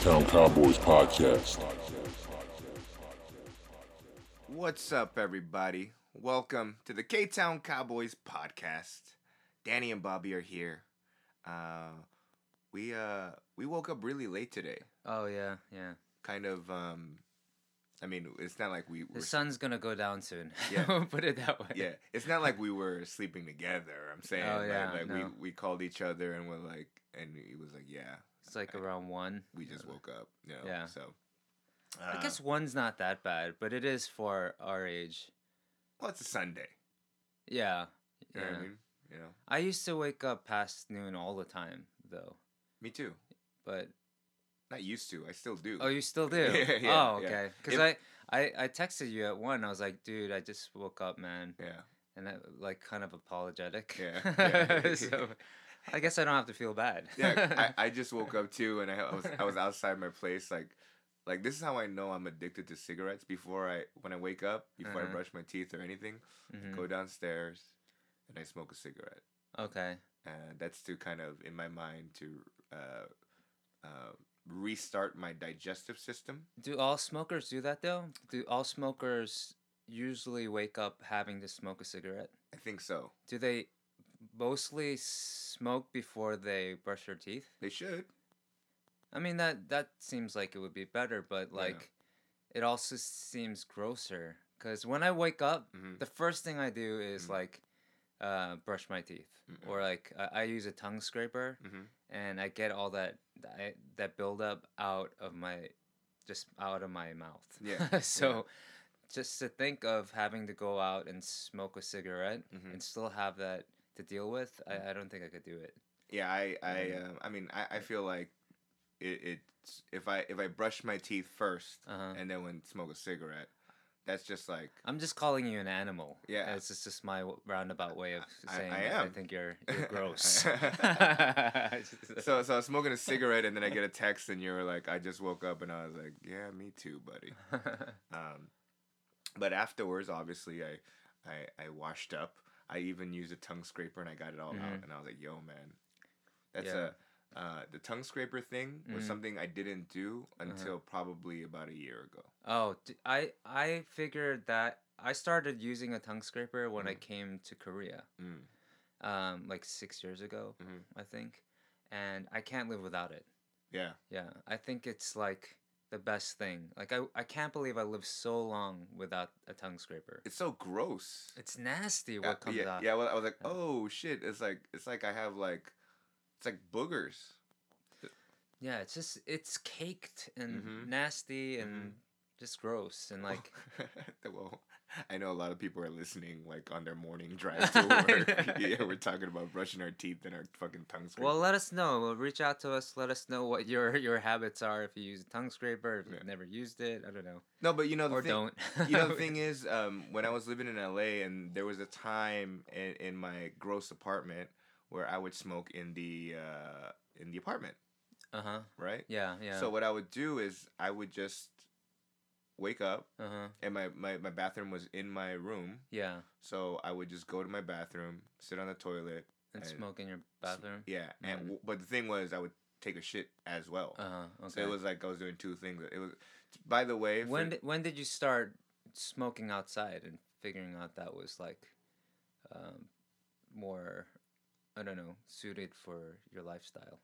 K-Town Cowboys podcast. What's up, everybody? Welcome to the K Town Cowboys podcast. Danny and Bobby are here. Uh, we uh we woke up really late today. Oh yeah, yeah. Kind of. Um, I mean, it's not like we The were. sun's gonna go down soon. Yeah. We'll Put it that way. Yeah, it's not like we were sleeping together. I'm saying, Oh, like- yeah, like, no. we we called each other and we're like, and he was like, yeah, It's like around one. we just woke up. You know, Yeah. So. I uh, guess one's not that bad, but it is for our age. Well, it's a Sunday. Yeah. You Yeah. know I mean? You know, I used to wake up past noon all the time though. me too. But Not used to. I still do. oh, you still do? Yeah, yeah, oh, okay. Because If- I, I I texted you at one. I was like, dude, I just woke up, man, yeah. and I, like kind of apologetic. Yeah, yeah. so I guess I don't have to feel bad. yeah, I, I just woke up too, and I, I was I was outside my place, like, like this is how I know I'm addicted to cigarettes. Before I when I wake up, before I Uh-huh. brush my teeth or anything, Mhm. go downstairs, and I smoke a cigarette, Okay. and that's to kind of in my mind to uh, uh, restart my digestive system. Do all smokers do that though? Do all smokers usually wake up having to smoke a cigarette? I think so. Do they mostly smoke before they brush their teeth? They should. I mean that that seems like it would be better, but like it also seems grosser cuz when I wake up, Mhm. the first thing I do is Mhm. like uh, brush my teeth Mhm. or like I, I use a tongue scraper hmm and I get all that that, that buildup out of my just out of my mouth. Yeah, so just to think of having to go out and smoke a cigarette Mhm. and still have that to deal with, I, I don't think I could do it. Yeah, I I Yeah. uh, I mean I, I feel like it, it's if I if I brush my teeth 1st Uh-huh. and then when smoke a cigarette, that's just like I'm just calling you an animal. Yeah. it's just, just my roundabout way of I- saying I I am. think you're you're gross. so so I was smoking a cigarette and then I get a text and you're like I just woke up and I was like yeah me too buddy. Um, but afterwards obviously I, I I washed up. I even used a tongue scraper and I got it all out Mhm. and I was like yo man, that's Yeah. a uh, the tongue scraper thing was Mhm. something I didn't do Uh-huh. until probably about a year ago. oh, d- I I figured that I started using a tongue scraper when I Mhm. came to Korea. Mm. um, like six years ago, Mhm. I think, and I can't live without it. Yeah. Yeah, I think it's like the best thing. Like I, I can't believe I lived so long without a tongue scraper. It's so gross. It's nasty Yeah, what comes yeah, out. yeah. Well, I was like, Yeah. oh shit! It's like it's like I have like, it's like boogers. Yeah, it's just it's caked and Mhm. nasty and Mhm. just gross and like well, I know a lot of people are listening like on their morning drive to work. yeah, we're talking about brushing our teeth and our fucking tongue scraper. well, let us know. Well, reach out to us. Let us know what your your habits are. If you use a tongue scraper, if you've Yeah. never used it, I don't know, no, but you know the or thing, don't. you know the thing is, um, when I was living in LA, and there was a time in, in my gross apartment where I would smoke in the uh, in the apartment, Uh huh. right? Yeah. Yeah. So what I would do is I would just wake up Uh huh. and my, my, my bathroom was in my room. Yeah. So I would just go to my bathroom, sit on the toilet. And And smoke in your bathroom. Yeah, and Mhm. w- but the thing was I would take a shit as well. Uh huh. Okay. So it was like I was doing two things. It was by the way, for- when did, when did you start smoking outside and figuring out that was like um, more I don't know suited for your lifestyle?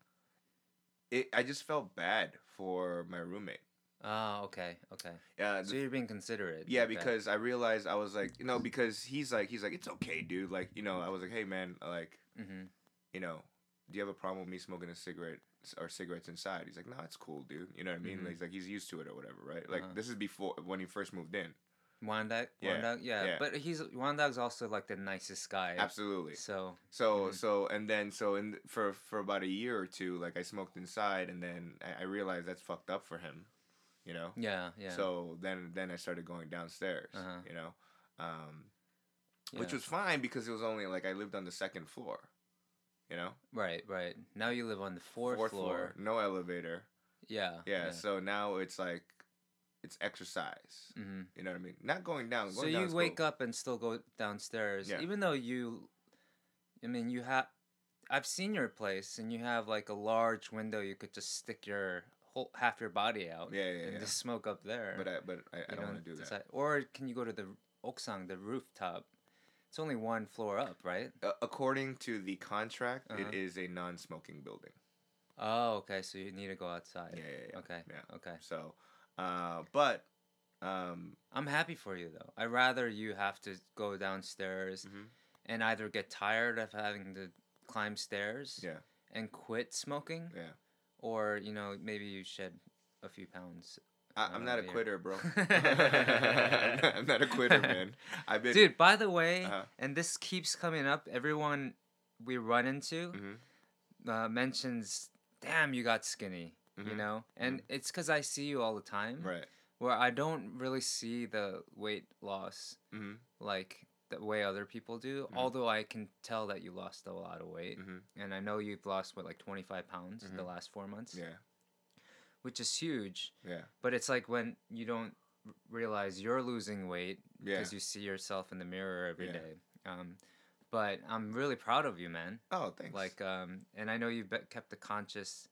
it, I just felt bad for my roommate. Oh, okay, okay. Yeah, So you're being considerate. yeah, okay. because I realized I was like, you know, because he's like, he's like, it's okay, dude. Like, you know, I was like, hey, man, like, Mhm. you know, do you have a problem with me smoking a cigarette or cigarettes inside? He's like, no, it's cool, dude. You know what I mean? Mhm. Like, he's like, he's used to it or whatever, right? Like, Uh-huh. this is before when he first moved in. Wandog, Yeah, Wandog, yeah, yeah. But he's Wandog's also like the nicest guy. Absolutely. So So Mhm. so and then so in for for about a year or two, like I smoked inside, and then I, I realized that's fucked up for him, you know. yeah, yeah. So then then I started going downstairs, Uh-huh. you know, um, yeah. which was fine because it was only like I lived on the second floor, you know, right, right. Now you live on the fourth, floor. floor. no elevator. Yeah, Yeah, So now it's like it's exercise. hmm You know what I mean? Not going down. So Going down you is wake cool. up and still go downstairs, Yeah. even though you. I mean, you have. I've seen your place, and you have like a large window. You could just stick your whole half your body out Yeah, yeah, and yeah. just smoke up there. But I but I, I don't want to do that. Or can you go to the oksang, the rooftop? It's only one floor up, right? Uh, according to the contract, Uh-huh. it is a non-smoking building. Oh, okay. So you need to go outside. Yeah, yeah, yeah. Okay. Yeah. Okay. So, uh, but um, I'm happy for you though. I'd rather you have to go downstairs mhm, and either get tired of having to climb stairs yeah, and quit smoking, yeah. Or you know maybe you shed a few pounds. I, I'm not a quitter, bro. I'm, not, I'm not a quitter, man. I've been Dude, by the way, Uh-huh. and this keeps coming up. Everyone we run into Mhm, uh, mentions, "Damn, you got skinny," you Mhm, know, and it's because I see you all the time. right. Where I don't really see the weight loss hmm like the way other people do. Mhm. Although I can tell that you lost a lot of weight, hmm and I know you've lost what like twenty five pounds in the last four months, Yeah, which is huge. yeah, But it's like when you don't realize you're losing weight yeah. because you see yourself in the mirror every Yeah. day. Um, but I'm really proud of you, man. Oh, thanks. Like, um, and I know you've be- kept the conscious.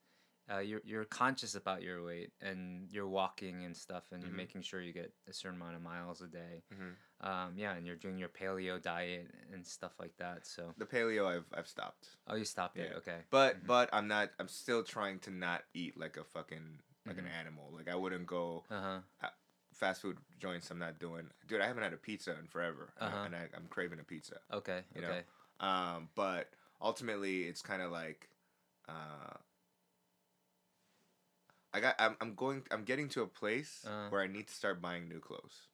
Uh, you're you're conscious about your weight and you're walking and stuff, and you're making sure you get a certain amount of miles a day. Um, yeah, and you're doing your paleo diet and stuff like that. So, the paleo, I've I've stopped. oh, you stopped it. Okay. But Mhm. but I'm not. I'm still trying to not eat like a fucking like Mhm. an animal. Like I wouldn't go Uh huh. fast food joints. I'm not doing. Dude, I haven't had a pizza in forever, Uh-huh. and I, I'm craving a pizza. Okay. You know, okay. Um, but ultimately, it's kind of like, uh, I got. I'm, I'm going. I'm getting to a place Uh. where I need to start buying new clothes.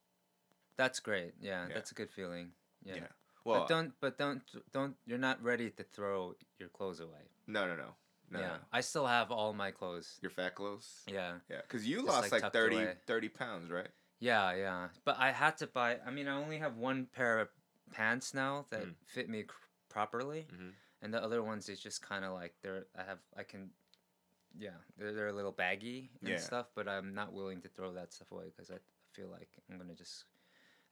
That's great. Yeah, Yeah. that's a good feeling. Yeah. Yeah. Well, but don't. But don't. Don't. You're not ready to throw your clothes away. no, no, no, no, yeah. no. I still have all my clothes. Your fat clothes. Yeah. Yeah, because you Just, lost like, like, 30, 30 pounds, right? Yeah, yeah. But I had to buy. I mean, I only have one pair of pants now that Mm. fit me cr- properly, Mhm. and the other ones is just kind of like they're. I have. I can. Yeah, they're they're a little baggy and Yeah. stuff, but I'm not willing to throw that stuff away because I feel like I'm gonna just,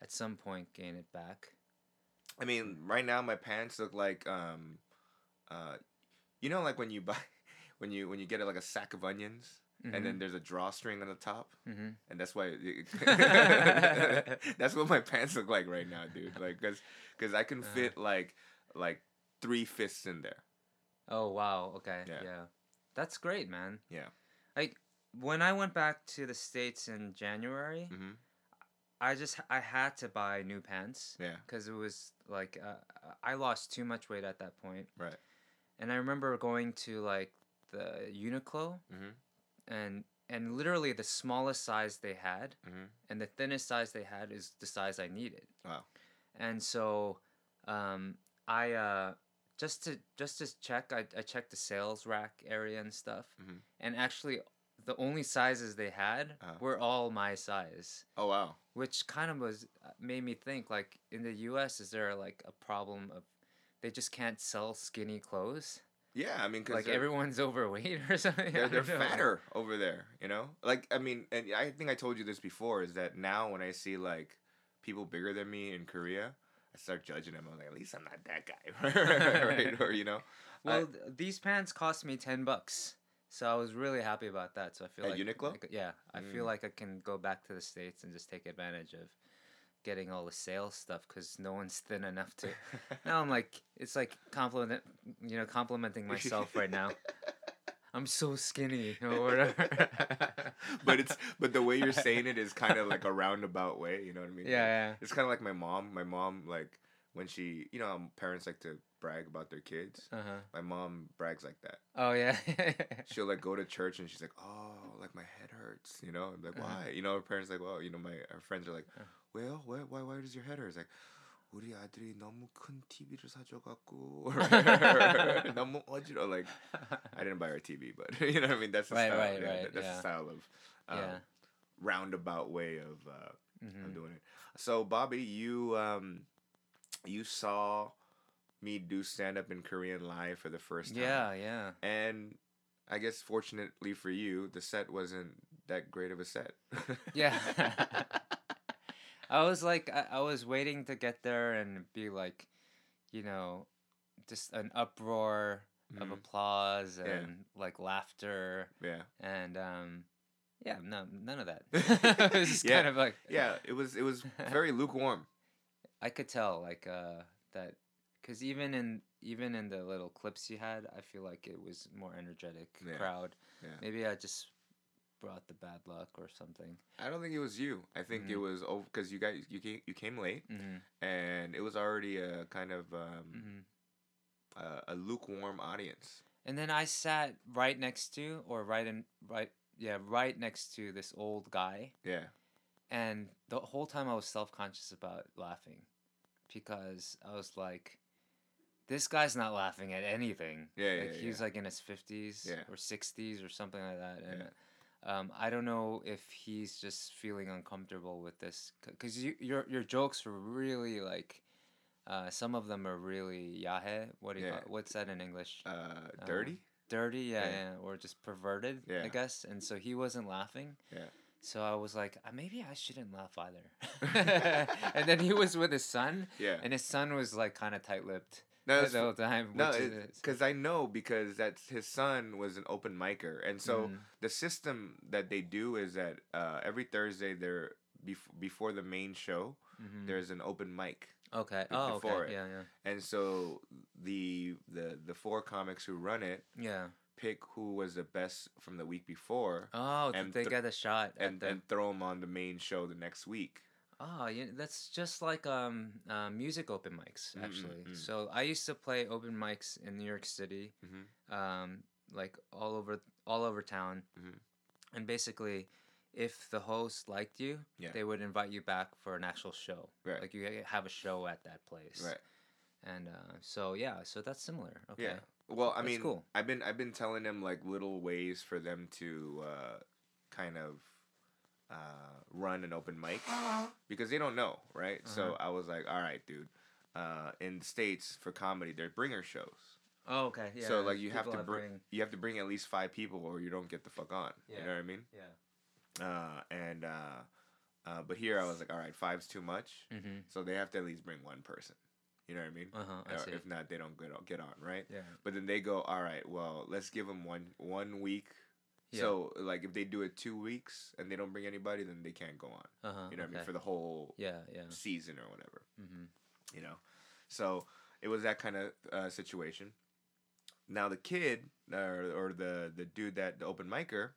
at some point, gain it back. I mean, right now my pants look like um, uh, you know, like when you buy, when you when you get it like a sack of onions, and then there's a drawstring on the top, Mm-hmm. and that's why. that's what my pants look like right now, dude. Like, cause, cause I can Uh-huh. fit like, like three fists in there. Oh wow. Okay. Yeah. Yeah. That's great, man. Yeah. Like when I went back to the states in January, hmm I just I had to buy new pants Yeah. because it was like uh, I lost too much weight at that point, Right. and I remember going to like the Uniqlo Mhm. and and literally the smallest size they had hmm and the thinnest size they had is the size I needed. Wow. And so, um, I uh, just to just to check, I, I checked the sales rack area and stuff, Mhm. and actually, the only sizes they had Uh-huh. were all my size, Oh wow. Which kind of was uh, made me think like in the U.S. is there like a problem of they just can't sell skinny clothes? Yeah, I mean, cause Like everyone's overweight or something. they're, they're fatter over there, you know? Like, I mean, and I think I told you this before is that now when I see like people bigger than me in Korea, I start judging them. I'm like, at least I'm not that guy, right? Or, you know? Well, th- these pants cost me ten bucks, so I was really happy about that. So I feel At like Uniqlo? like, yeah, I feel Mm. like I can go back to the states and just take advantage of getting all the sales stuff because no one's thin enough to. now I'm like, it's like compliment, you know, complimenting myself right now. I'm so skinny or whatever. but it's but the way you're saying it is kind of like a roundabout way. You know what I mean? yeah, yeah. It's kind of like my mom. My mom, like when she, you know, how parents like to brag about their kids. Uh huh. My mom brags like that. Oh yeah. She'll like go to church and she's like, "Oh, like my head hurts," you know. I'm like, Uh-huh. why? You know, her parents like, well, you know, my her friends are like, Uh. well, why, why, why does your head hurt? It's like. 우리 아들이 너무 큰 TV를 사줘갖고 너무 어지러 like I didn't buy her a TV, but you know what I mean. That's the Right, style. right, yeah, right, that- That's yeah. the style of um, yeah. roundabout way of uh, Mhm. of doing it. So Bobby, you um, you saw me do stand up in Korean live for the first time. Yeah, yeah. And I guess fortunately for you, the set wasn't that great of a set. Yeah. I was like, I, I was waiting to get there and be like, you know, just an uproar of Mhm. applause and Yeah. like laughter Yeah. and um, yeah, no, none of that. it was just Yeah. kind of like Yeah. It was it was very lukewarm. I could tell like uh that because even in even in the little clips you had, I feel like it was more energetic Yeah. crowd. Yeah. Maybe I just brought the bad luck or something. I don't think it was you. I think it Mhm. was over because you guys you came you came late Mm-hmm. and it was already a kind of um, Mm-hmm. a, a lukewarm audience. And then I sat right next to, or right in, right, yeah, right next to this old guy. Yeah. And the whole time I was self conscious about laughing because I was like, this guy's not laughing at anything. Yeah, yeah, Like yeah. like in his 50s Yeah. or 60s or something like that. And um, I don't know if he's just feeling uncomfortable with this because you, your, your jokes were really like, uh, some of them are really yahe. What do you Yeah. call, what's that in English? Uh, dirty. dirty, yeah, Yeah. yeah, or just perverted, Yeah. I guess. And so he wasn't laughing. Yeah. So I was like, "Uh, maybe I shouldn't laugh either. and then he was with his son, Yeah. and his son was like kind of tight-lipped No, the whole time. no, because I know because that's his son was an open micer, and so Mhm. the system that they do is that uh, every Thursday they're bef- before the main show Mhm. there's an open mic, okay. be- Oh, before okay. it. Yeah, yeah, and so the the the four comics who run it yeah. Pick who was the best from the week before Oh, And they th- get a shot and the. and throw them on the main show the next week. Oh, yeah, that's just like um, uh, music open mics actually. mm. So I used to play open mics in New York City, Mhm. um, like all over all over town, Mhm. and basically, if the host liked you, Yeah. they would invite you back for an actual show. Right. Like you have a show at that place. Right. And uh, so yeah, so that's similar. Okay. Yeah. Well, I mean, cool. I've been I've been telling them like little ways for them to uh, kind of uh, run an open mic because they don't know, right? So Uh-huh. I was like, all right, dude. Uh, in the states for comedy, they're bringer shows. Oh, okay. Yeah. so like you have to are bring you have to bring at least five people or you don't get the fuck on. Yeah. You know what I mean? Yeah. Uh, and uh, uh, but here I was like, all right, five's too much, Mm-hmm. so they have to at least bring one person. You know what I mean? Uh huh. I if not, they don't get on, get on, right? yeah. But then they go, all right, well, let's give them one one week. Yeah. So like if they do it two weeks and they don't bring anybody, then they can't go on. Uh huh. You know what I mean for the whole Yeah. Yeah. season or whatever. Mm-hmm. You know, so it was that kind of uh, situation. Now the kid or or the the dude that the open micer.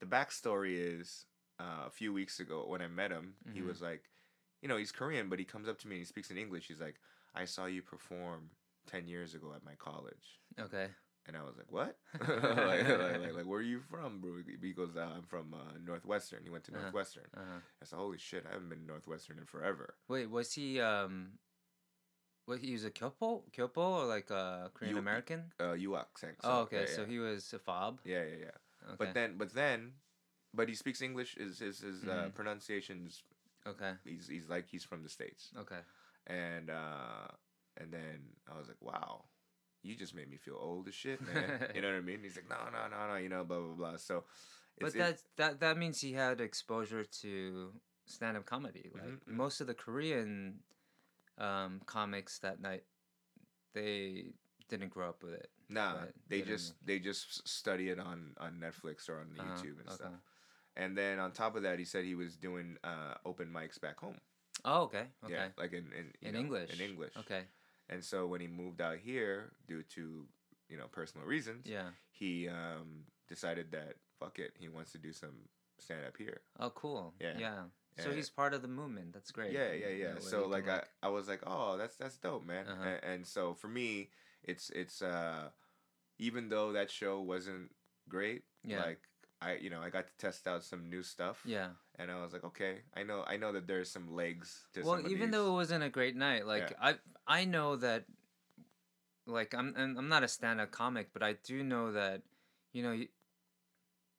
The backstory is uh, a few weeks ago when I met him, he Mhm. was like, you know, he's Korean, but he comes up to me and he speaks in English. He's like, I saw you perform ten years ago at my college. Okay. And I was like, "What? like, like, like, like, where are you from, bro?" He goes, uh, "I'm from uh, Northwestern." He went to Uh-huh. Northwestern. Uh huh. I said, "Holy shit! I haven't been to Northwestern in forever." Wait, was he um? What he was a kyopo, kyopo or like a Korean American? Uh, you accent. oh, okay. Yeah, So yeah. he was a fob. yeah, yeah, yeah. Okay. But then, but then, but he speaks English. His his, his uh, Mhm. pronunciations. Okay. He's he's like he's from the states. Okay. And uh, and then I was like, "Wow." You just made me feel old as shit, man. you know what I mean? He's like, no, no, no, no, you know, blah blah blah. So, But it- that that that means he had exposure to stand up comedy. Like Mhm, mhm. most of the Korean um, comics that night, they didn't grow up with it. Nah, they they just they just study it on on Netflix or on Uh-huh, YouTube and okay. stuff. And then on top of that, he said he was doing uh, open mics back home. Oh, okay. Okay. Yeah, like in in, in know, English. In English. Okay. And so when he moved out here, due to you know personal reasons, Yeah. he um, decided that fuck it, he wants to do some stand up here. Oh, cool. Yeah. Yeah. So he's part of the movement. That's great. Yeah, yeah, yeah. where so like, I, I was like, oh, that's that's dope, man. Uh-huh. And, and so for me, it's it's uh, even though that show wasn't great, Yeah. like I you know I got to test out some new stuff. Yeah. And I was like, okay, I know I know that there's some legs to well even these. though it wasn't a great night like i i know that like i'm and i'm not a stand-up comic but i do know that you know you,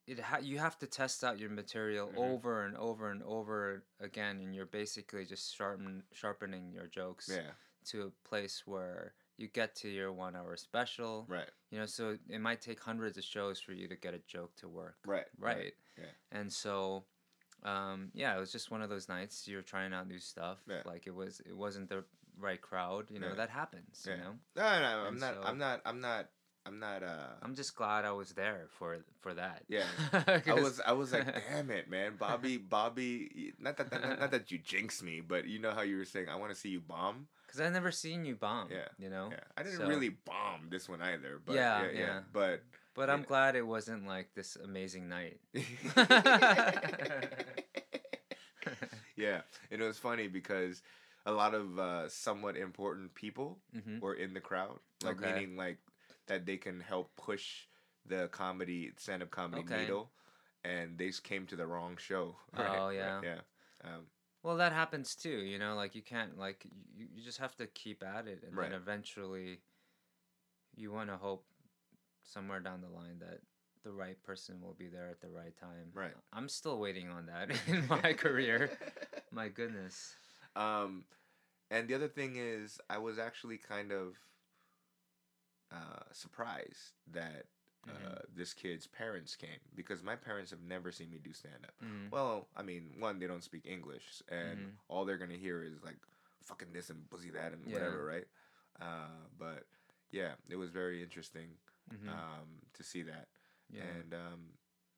it ha- you have to test out your material Mhm. over and over and over again and you're basically just sharpen sharpening your jokes yeah, to a place where you get to your one hour special right, you know so it might take hundreds of shows for you to get a joke to work right, right yeah. and so um yeah it was just one of those nights you're trying out new stuff Yeah. like it was it wasn't the right crowd, you know, Yeah. that happens. Yeah. You know, No, no, I'm not. so- I'm not. I'm not. I'm not. Uh, I'm just glad I was there for for that. Yeah. I was. I was like, damn it, man, Bobby. Bobby. Not that. Not, not that you jinx me, but you know how you were saying, I want to see you bomb. Because I've never seen you bomb. Yeah, you know. Yeah, I didn't So- really bomb this one either. But Yeah, yeah, yeah. yeah. But But I'm Yeah. glad it wasn't like this amazing night. yeah, and it was funny because a lot of uh, somewhat important people hmm were in the crowd, like Okay. meaning like that they can help push the comedy stand up comedy Okay. needle, and they just came to the wrong show. Oh, right, yeah. yeah. Um, Well, that happens too. You know, like you can't like you, you just have to keep at it, and Right. then eventually, you want to hope somewhere down the line that the right person will be there at the right time. Right. I'm still waiting on that in my career. My goodness. Um, and the other thing is, I was actually kind of uh, surprised that uh, Mhm. this kid's parents came because my parents have never seen me do stand up. Mhm. Well, I mean, one, they don't speak English, and Mhm. all they're gonna hear is like fucking this and pussy that and Yeah. whatever, right? Uh, but yeah, it was very interesting Mhm. um, to see that, yeah. and um,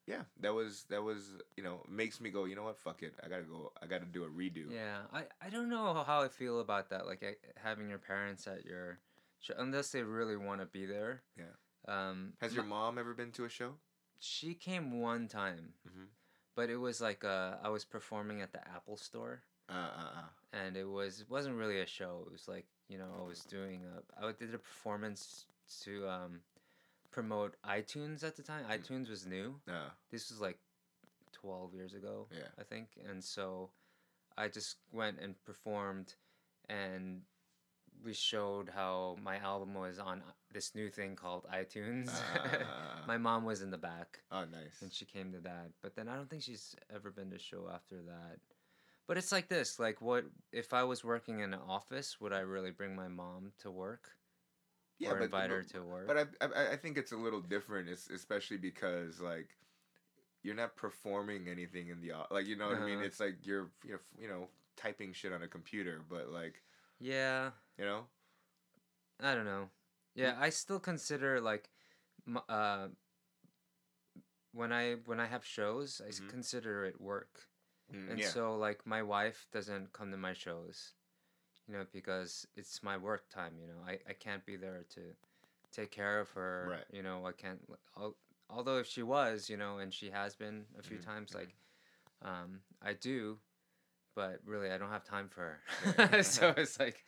yeah, that was that was you know makes me go, you know what, fuck it, I gotta go, I gotta do a redo. Yeah, I, I don't know how I feel about that. Like I, having your parents at your, show, unless they really want to be there. Yeah. Um, Has your mom ever been to a show? she came one time, Mhm. but it was like uh, I was performing at the Apple Store, Uh, uh, uh. and it was it wasn't really a show. It was like you know I was doing a I did a performance to um, promote iTunes at the time. Mm. iTunes was new. Uh, This was like twelve years ago. Yeah. I think, and so I just went and performed, and we showed how my album was on this new thing called iTunes. Ah. my mom was in the back, oh, nice. and she came to that. But then I don't think she's ever been to show after that. But it's like this: like, what if I was working in an office? Would I really bring my mom to work Yeah, or invite her to work? But I, I, I think it's a little different, es- especially because like you're not performing anything in the like you know what I mean. Uh-huh. It's like you're you know, you know typing shit on a computer, but like yeah, you know I don't know. Yeah, I still consider like, uh, when I when I have shows, I Mhm. consider it work, Mm, and yeah so like my wife doesn't come to my shows, you know, because it's my work time. You know, I I can't be there to take care of her. Right. You know, I can't. al- Although if she was, you know, and she has been a few Mhm, times, mhm. like, um, I do, but really I don't have time for her. So it's like.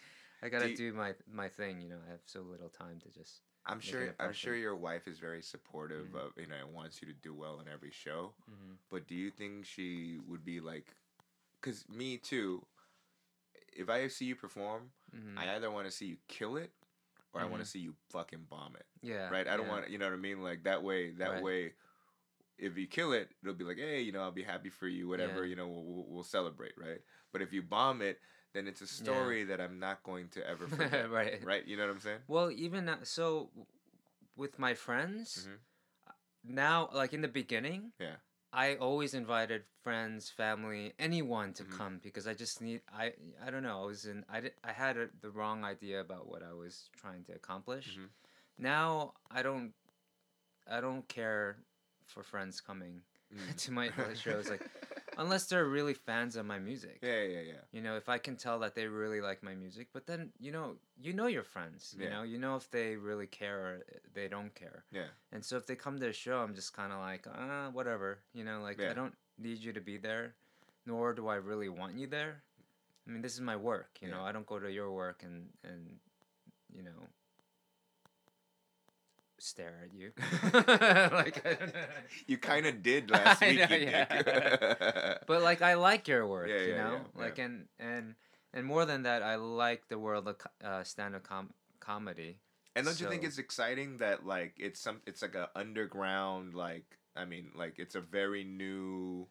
I gotta you- do my my thing, you know. I have so little time to just I'm sure I'm sure your wife is very supportive Mhm. of you know and wants you to do well in every show. Mm-hmm. But do you think she would be like, because me too. If I see you perform, Mm-hmm. I either want to see you kill it, or I want to see you fucking bomb it. yeah, right? I don't yeah. want you know what I mean. Like that way, that Right. way, if you kill it, it'll be like, hey, you know, I'll be happy for you, whatever. Yeah. You know, we'll, we'll, we'll celebrate, right? But if you bomb it, then it's a story that I'm not going to ever forget, right. right? You know what I'm saying? Well, even now, so with my friends Mhm. uh, now, like in the beginning, Yeah. I always invited friends, family, anyone to Mhm. come because I just need I I don't know I was in I did, I had a, the wrong idea about what I was trying to accomplish. Mhm. Now I don't I don't care for friends coming Mm. to my shows like unless they're really fans of my music. yeah, yeah, yeah. You know, if I can tell that they really like my music, but then you know, you know your friends. You Yeah. know, you know if they really care or uh, they don't care. Yeah. And so if they come to a show, I'm just kind of like, ah, whatever. You know, like Yeah. I don't need you to be there, nor do I really want you there. I mean, this is my work. You know, I don't go to your work and and you know stare at you. like know. You kind of did last week, know, you yeah. but like I like your work, Yeah, you yeah, know, yeah, like and and and more than that, I like the world of uh, stand-up com- comedy. And don't you think it's exciting that like it's some it's like a underground like I mean like it's a very new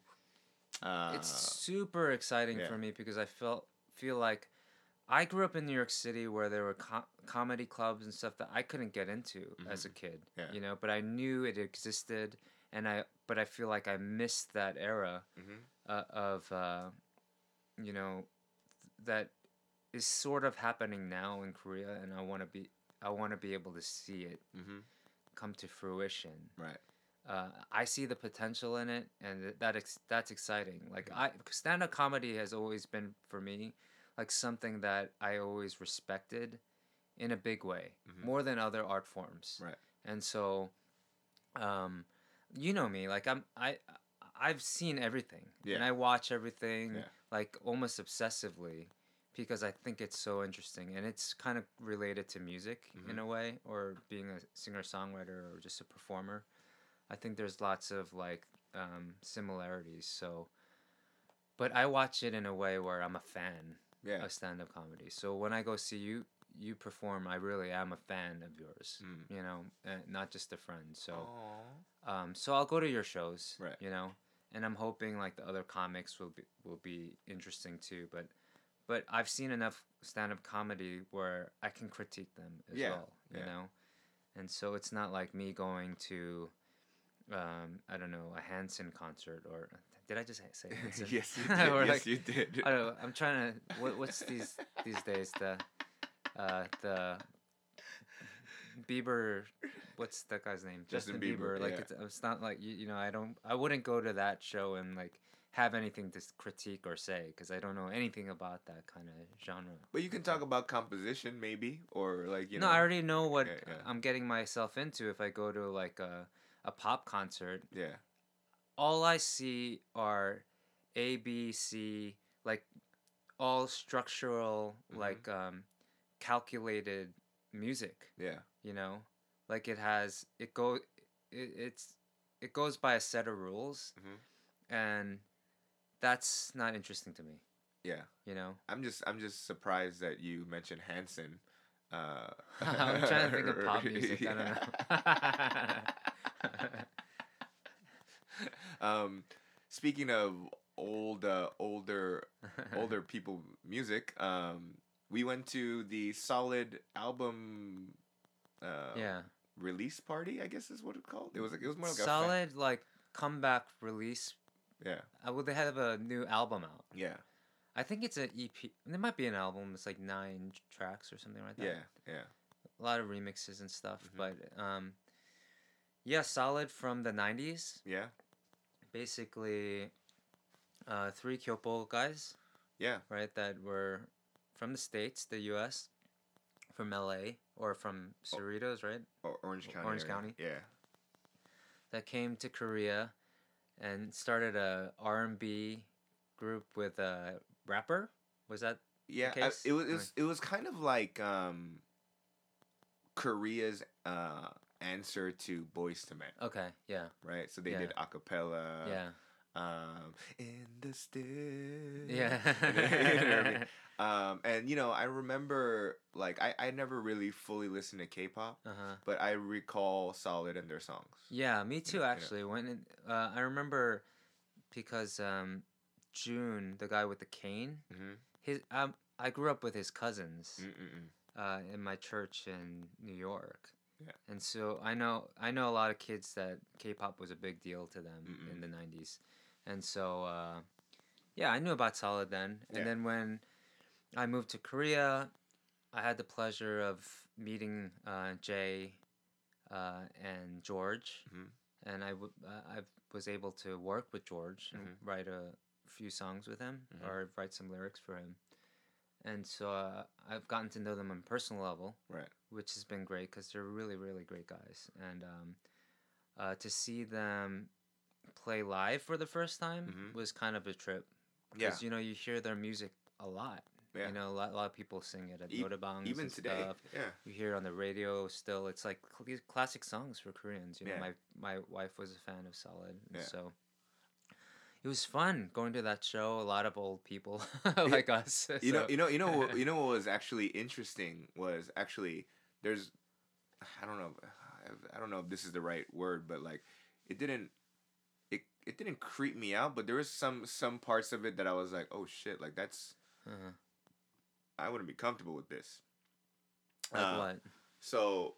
uh it's super exciting for me because I felt feel like I grew up in New York City where there were co- comedy clubs and stuff that I couldn't get into as a kid. Mm-hmm. Yeah. You know, but I knew it existed, and I but I feel like I missed that era Mhm. uh, of uh, you know th- that is sort of happening now in Korea, and I want to be I want to be able to see it Mm-hmm. come to fruition. Right. Uh, I see the potential in it, and that ex- that's exciting. Like Mhm. I stand up comedy has always been for me like something that I always respected in a big way Mhm. more than other art forms. Right. And so, um, you know me, like I'm I I've seen everything, Yeah. and I watch everything Yeah. like almost obsessively because I think it's so interesting and it's kind of related to music in Mhm. a way or being a singer songwriter or just a performer. I think there's lots of like um, similarities. So, but I watch it in a way where I'm a fan Yeah. of stand up comedy. So when I go see you you perform, I really am a fan of yours. Mm. You know, and not just a friend. So. Aw. Um, so I'll go to your shows, Right. You know, and I'm hoping like the other comics will be will be interesting too. But but I've seen enough stand up comedy where I can critique them as Yeah, well, you yeah. know, and so it's not like me going to, um, I don't know, a Hanson concert or did I just say yes, you did. Yes, like, you did. I don't know. I'm trying to. What, what's these these days? The uh, the Bieber. What's that guy's name? Justin Bieber, Like yeah. it's, it's not like you, you know. I don't. I wouldn't go to that show and like have anything to critique or say because I don't know anything about that kind of genre. But you can talk about composition, maybe, or like you no, know. I already know what Yeah, yeah. I'm getting myself into if I go to like a a pop concert. Yeah. All I see are A, B, C, like all structural, Mhm. like um, calculated music. Yeah. You know, like it has it go, it, it's it goes by a set of rules, Mhm. and that's not interesting to me. Yeah. You know, I'm just I'm just surprised that you mentioned Hanson. Uh, I'm trying to think of pop music. I don't know. um, speaking of old, uh, older, older people music, um, we went to the Solid album. Uh, yeah, Release party, I guess is what it's called. It was like it was more like a solid like comeback release. yeah, Uh, well, they have a new album out. yeah, I think it's an EP. There might be an album. It's like nine tracks or something like that. yeah, yeah. A lot of remixes and stuff. Mhm. But um, yeah, solid from the '90s. Yeah, Basically, uh, three Kyopo guys, yeah, right? That were from the states, the U.S., from L.A. or from Cerritos, right? or Orange County. Orange area. County. Yeah, That came to Korea, and started a R&B group with a rapper. Was that yeah. I- case? it was it was, it was kind of like um, Korea's uh, answer to Boyz II Men, okay? Yeah, right? So they Yeah. did acapella. yeah, Um, in the still. yeah. you know what I mean? Um, and you know, I remember like I, I never really fully listened to K-pop, Uh huh. but I recall Solid and their songs. Yeah, me too. Actually, when it, uh, I remember because um, June, the guy with the cane, Mm-hmm. his um, I grew up with his cousins uh, in my church in New York. Yeah. And so I know I know a lot of kids that K-pop was a big deal to them Mm-mm. in the '90s, and so uh, yeah, I knew about Solid then. And Yeah. then when I moved to Korea, I had the pleasure of meeting uh, Jay uh, and George, Mhm. and I w- uh, I was able to work with George and Mhm. write a few songs with him Mhm. or write some lyrics for him. And so uh, I've gotten to know them on a personal level, Right. which has been great because they're really, really great guys. And um, uh, to see them play live for the first time Mhm. was kind of a trip. Yeah. You know, you hear their music a lot. Yeah. You know, a lot, a lot of people sing it at E- Norebangs Even and today. stuff. Yeah. You hear it on the radio still. It's like cl- these classic songs for Koreans. You know, Yeah. my my wife was a fan of Solid, and Yeah. so it was fun going to that show. A lot of old people like us. You know, you know, you know, what- you know what was actually interesting was actually there's, I don't know, I don't know if this is the right word, but like, it didn't, it it didn't creep me out, but there was some some parts of it that I was like, oh shit, like that's Uh-huh. I wouldn't be comfortable with this. Like Uh, what? So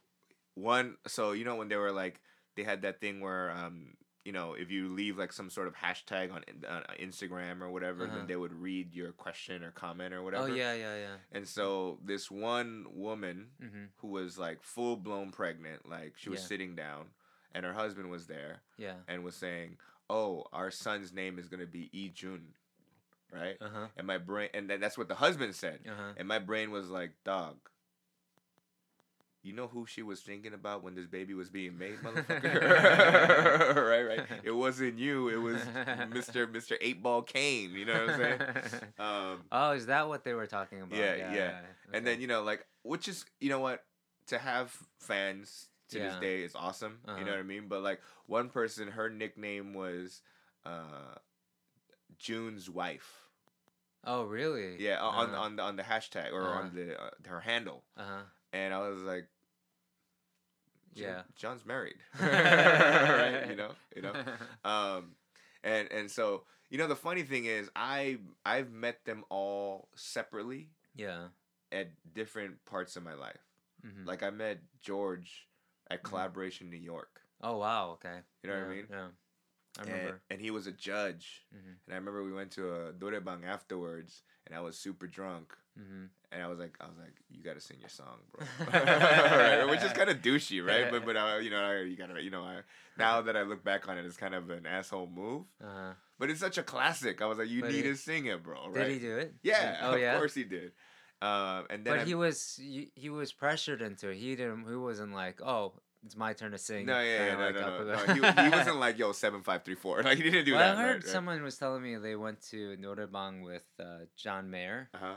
one, so you know when they were like they had that thing where um you know, if you leave like some sort of hashtag on in- uh, Instagram or whatever, Uh-huh. then they would read your question or comment or whatever. Oh yeah, yeah, yeah. And so this one woman Mm-hmm. who was like full blown pregnant, like she was Yeah. sitting down, and her husband was there Yeah. and was saying, "Oh, our son's name is gonna be Yi Jun," right? Uh huh. And my brain, and that's what the husband said, Uh huh. and my brain was like, "Dog." You know who she was thinking about when this baby was being made, motherfucker? right, right. It wasn't you. It was Mister Mister Eight Ball Kane. You know what I'm saying? Um, oh, is that what they were talking about? Yeah, yeah. And then you know, like, which is you know what, to have fans to this day is awesome. You know Uh-huh. what I mean? But like one person, her nickname was uh, June's wife. Oh, really? Yeah, on Uh-huh. on the on the hashtag or Uh-huh. on the uh, her handle, Uh huh. and I was like, Yeah. John's married, right? You know, you know. Um, and and so you know the funny thing is I I've met them all separately yeah. at different parts of my life. hmm Like I met George at Mhm. Kollaboration New York. Oh wow. Okay. You know what I mean? Yeah. I remember. and he was a judge. hmm And I remember we went to a Norebang afterwards, and I was super drunk. Hmm And I was like, I was like, you gotta sing your song, bro. right? Which is kind of douchey, right? But but I, you know, I, you gotta, you know, I, now that I look back on it, it's kind of an asshole move. Uh huh. But it's such a classic. I was like, you But need he- to sing it, bro. Did he do it? Yeah, Oh of yeah. course he did. Um, and then But I- he was he, he was pressured into it. He didn't. He wasn't like, oh, it's my turn to sing. no, yeah, yeah, no, like no, no, no. He, he wasn't like yo seven five three four. Like he didn't do well, that. I heard right, right. someone was telling me they went to Norebang with uh, John Mayer Uh huh.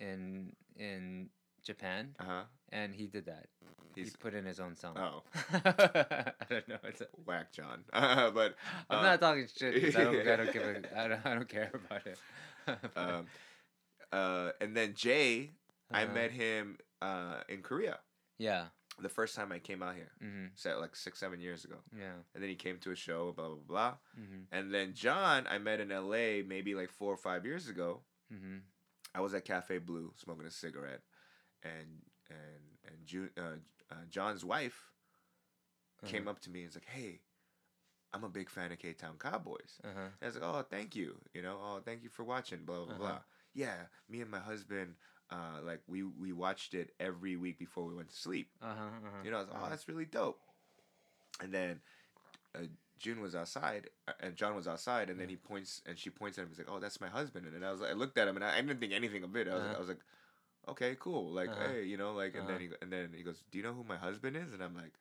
In in Japan, Uh huh. and he did that. He's he put in his own song. oh I don't know. It's a, whack John. but I'm uh, not talking shit. I don't. I don't give a. I don't. I don't care about it. um, uh, and then Jay, I Uh-huh. met him uh, in Korea Yeah. the first time I came out here. hmm So like six seven years ago, Yeah. and then he came to a show. Blah blah blah. hmm And then John, I met in L.A. maybe like four or five years ago. hmm I was at Cafe Blue smoking a cigarette, and and and Ju- uh, uh, John's wife Uh-huh. came up to me and was like, "Hey, I'm a big fan of K Town Cowboys." Uh huh. And I was like, "Oh, thank you. You know, oh, thank you for watching." Blah blah Uh-huh. blah. Yeah, me and my husband, uh, like we we watched it every week before we went to sleep. Uh huh. Uh-huh. You know, I was like, "Oh, uh-huh. that's really dope." And then uh, June was outside, uh, and John was outside, and then he points, and she points at him. He's like, "Oh, that's my husband." And then I was, like, I looked at him, and I, I didn't think anything of it. I was, Uh-huh. I was like, "Okay, cool. Like, Uh-huh. hey, you know, like." And then Uh-huh. he, and then he goes, "Do you know who my husband is?" And I'm like,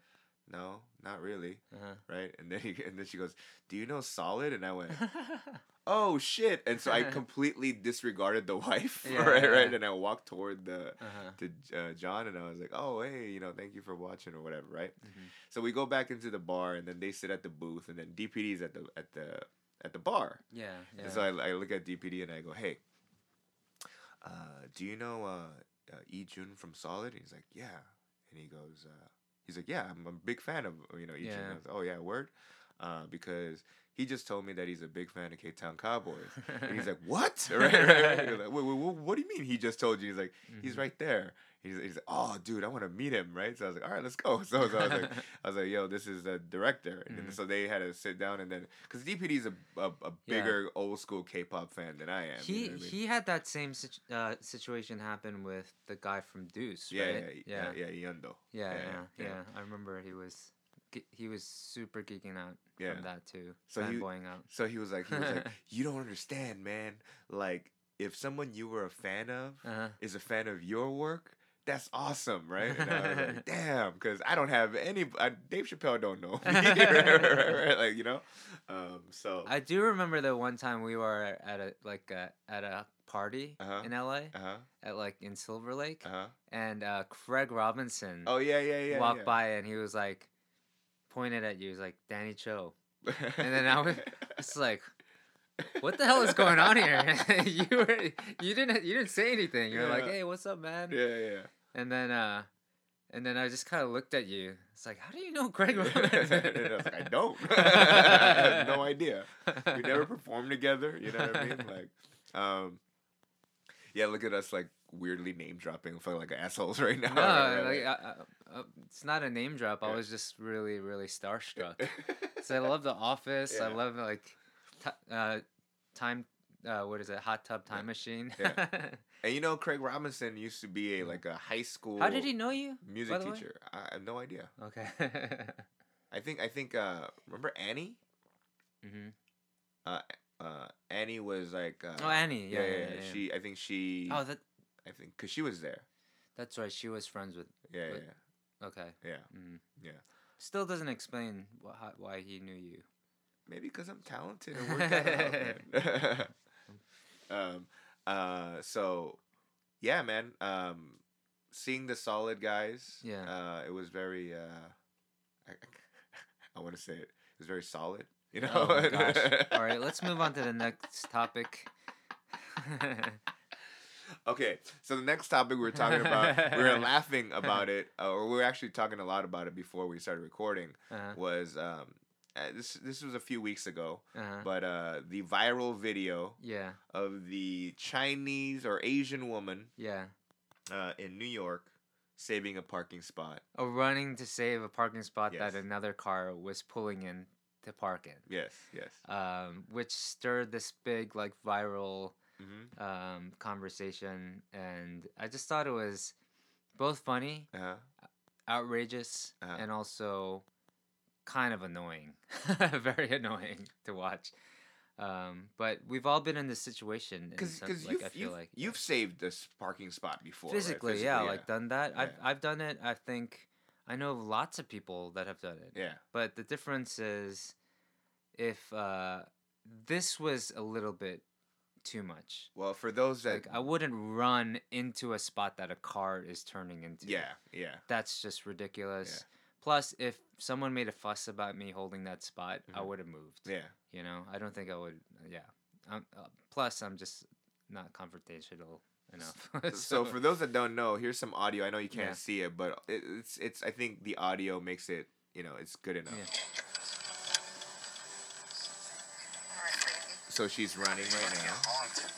"No, not really." Uh-huh. Right? And then he, and then she goes, "Do you know Solid?" And I went, "Oh shit!" And so I completely disregarded the wife, Yeah, right? Right? And I walked toward the uh-huh. to uh, John, and I was like, "Oh, hey, you know, thank you for watching or whatever." Right? Mhm. So we go back into the bar, and then they sit at the booth, and then DPD's at the at the at the bar. Yeah. Yeah. And so I, I look at DPD and I go, "Hey, uh, do you know uh, uh, E Jun from Solid?" And he's like, "Yeah." And he goes, uh, "He's like, yeah, I'm a big fan of you know Yeah. Like, oh yeah, word, uh, because he just told me that he's a big fan of K Town Cowboys. and he's like, "What?" right, right, right. Like, wait, wait, what do you mean? He just told you? He's like, "He's Mhm. right there." He's, he's like, "Oh, dude, I want to meet him." Right? So I was like, "All right, let's go." So, so I was like, I was like, "Yo, this is the director," and Mhm. so they had to sit down and then because DPD's a, a, a Yeah. bigger old school K-pop fan than I am. you He know I mean? he had that same situ- uh, situation happen with the guy from Deuce, yeah, right? yeah, yeah, yeah, Yondo. yeah, yeah, yeah, yeah. yeah. I remember he was he was super geeking out Yeah. from that too, So he- fanboying out. So he was like, he was like, you don't understand, man. Like, if someone you were a fan of Uh-huh. is a fan of your work, that's awesome, right? And I was like, damn, because I don't have any. I, Dave Chappelle don't know me, right, right, right, like you know. Um, so I do remember that one time we were at a like a, at a party Uh-huh. in LA uh huh, at like in Silver Lake, uh huh. and uh, Craig Robinson Oh yeah, yeah, yeah. walked yeah. by and he was like pointed at you. He was like Danny Cho. And then I was it's like, what the hell is going on here? you were you didn't you didn't say anything. You were like, hey, what's up, man? yeah, yeah. And then uh, and then I just kind of looked at you. It's like, how do you know Craig and I was like, I don't. I have no idea. We never performed together. You know what I mean? Like, um, yeah. Look at us, like weirdly name dropping. I feel like assholes right now. No, right? like, I, I, uh, it's not a name drop. I was just really, really starstruck. so I love The Office. I Yeah. love like, t- uh, time. Uh, what is it? Hot Tub Time Machine. Yeah. and you know, Craig Robinson used to be a like a high school. How did he know you? music the way? teacher? I have no idea. Okay. I think I think uh remember Annie? Mm-hmm. Uh, uh Annie was like uh, Oh, Annie. Yeah, yeah, yeah. yeah. She I think she Oh, that I think cuz she was there. that's right. She was friends with. Yeah, But- yeah. Okay. Yeah. Mm. Yeah. Still doesn't explain wh- why he knew you. Maybe cuz I'm talented and work that out. um uh so yeah, man. Um seeing the solid guys, Yeah. uh it was very uh I, I want to say it. It was very solid, you know. Oh gosh. All right, let's move on to the next topic. Okay, so the next topic we were talking about, we were laughing about it, uh, or we were actually talking a lot about it before we started recording. uh-huh. Was um, uh, this this was a few weeks ago, Uh-huh. but uh, the viral video Yeah. of the Chinese or Asian woman Yeah. uh, in New York saving a parking spot. Oh, running to save a parking spot that another car was pulling in to park in. Yes, yes. Um, which stirred this big like viral Mm-hmm. um, conversation, and I just thought it was both funny, Uh-huh. outrageous, Uh-huh. and also kind of annoying. Very annoying to watch. Um, but we've all been in this situation. Because like, you've, I feel you've, like you've saved this parking spot before. right? physically, yeah, like done that. I've I've done it. I think I know lots of people that have done it. yeah. But the difference is, if uh, this was a little bit too much. Well, for those that Like I wouldn't run into a spot that a car is turning into. yeah yeah That's just ridiculous. Plus, if someone made a fuss about me holding that spot, I Mhm. would have moved. yeah You know, I don't think I would. Yeah. Um, uh, plus, I'm just not confrontational enough. so for those that don't know, here's some audio. I know you can't Yeah. see it, but it, it's it's. I think the audio makes it. You know, it's good enough. Yeah. So she's running right now. Haunted.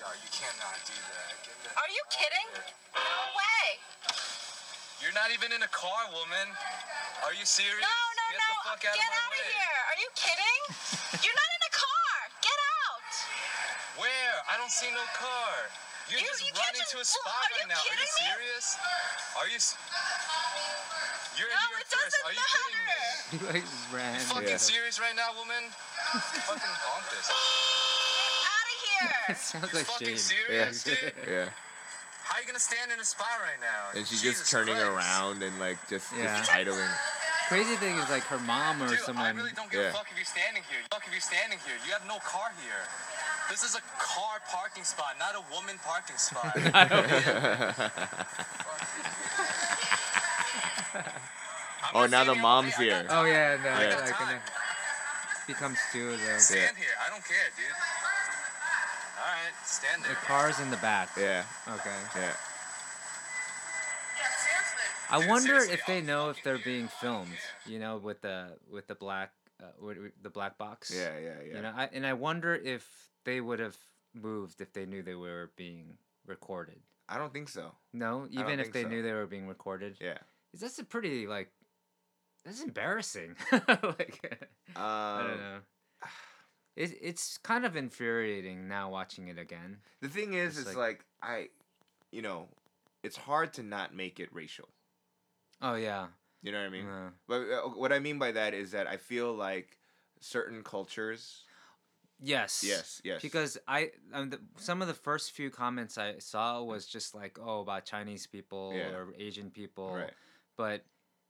You cannot do that. Get the- Are you kidding? No way. You're not even in a car, woman. Are you serious? No, no, Get no. the fuck out Get of my out of here. Are you kidding? You're not in a car. Get out. Where? I don't see no car. You're You- just you can't running just- to a spot are you right now. Are you kidding me? serious? Are you? s- You're No, here it first. doesn't Are you kidding me? matter. he like ran. You fucking Yeah. serious right now, woman? fucking bonk this. Out of here. it sounds You like fucking Shane. serious, dude? Yeah, How you gonna stand in a spot right now? and she's Jesus just turning Christ. around and like just, Yeah. just idling. Crazy thing is like her mom or Dude, someone. I really don't give Yeah. a fuck if you're standing here. Fuck if you're standing here. You have no car here. This is a car parking spot, not a woman parking spot. Oh, now the mom's here. Oh yeah, no, Yeah. like, and it becomes two of those. Stand here. I don't care, dude. All right, stand The there. car's in the back. yeah, Okay. yeah. I wonder seriously, if they I'll know if they're being that. filmed. You know, with the with the black uh, with, with the black box. Yeah, yeah, yeah. You know, I, and I wonder if they would have moved if they knew they were being recorded. I don't think so. No, even if they so. knew they were being recorded. Yeah. Is That's a pretty like. That's embarrassing. like, Um, I don't know. It, it's kind of infuriating now watching it again. The thing is, It's it's like- like, I, you know, it's hard to not make it racial. Oh yeah. You know what I mean? Uh, But uh, what I mean by that is that I feel like certain cultures. yes. Yes, yes. Because I, um, the, some of the first few comments I saw was just like, oh, about Chinese people Yeah. or Asian people. Right. But,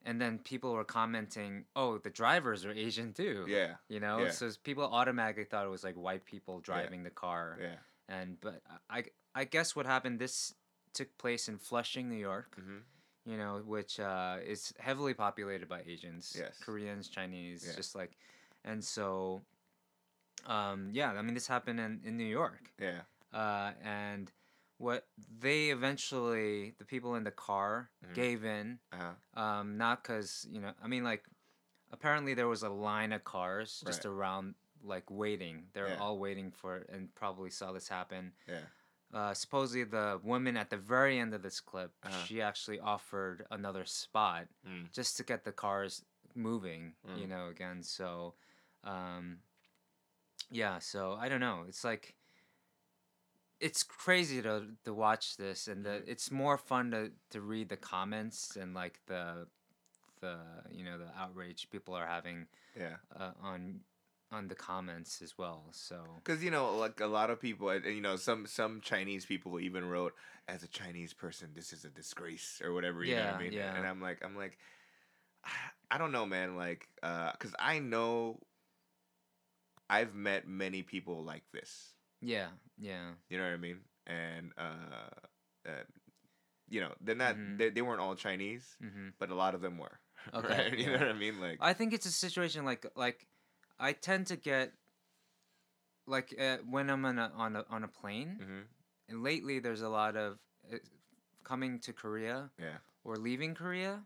and then people were commenting, oh, the drivers are Asian too. Yeah. You know, Yeah. so people automatically thought it was like white people driving the car. Yeah. And but I, I guess what happened. This took place in Flushing, New York. hmm You know, which uh, is heavily populated by Asians, Yes. Koreans, Chinese, Yeah. just like, and so, um, yeah. I mean, this happened in in New York, Yeah. uh, and what they eventually, the people in the car, Mhm. gave in Uh-huh. um, not because you know i mean like apparently there was a line of cars just Right. around like waiting they're Yeah. all waiting for it and probably saw this happen Yeah. uh, supposedly the woman at the very end of this clip, Uh-huh. she actually offered another spot Mm. just to get the cars moving, you Mm. know, again. So, um, yeah, so I don't know. It's like, it's crazy to, to watch this, and the, Mm-hmm. it's more fun to, to read the comments and like the, the, you know, the outrage people are having Yeah. uh, on, on the comments as well. So, Because you know, like a lot of people, and and, you know, some some Chinese people even wrote, "As a Chinese person, this is a disgrace" or whatever. You know what I Yeah, mean? yeah. And I'm like, I'm like, I don't know, man. Like, uh, because I know I've met many people like this. Yeah, yeah. You know what I mean? And uh, uh you know, they're not. Mhm. They, they weren't all Chinese, hmm but a lot of them were. Okay, right? You yeah. know what I mean? Like, I think it's a situation like like I tend to get like uh, when I'm on a on a on a plane, mhm, and lately there's a lot of uh, coming to Korea yeah, or leaving Korea.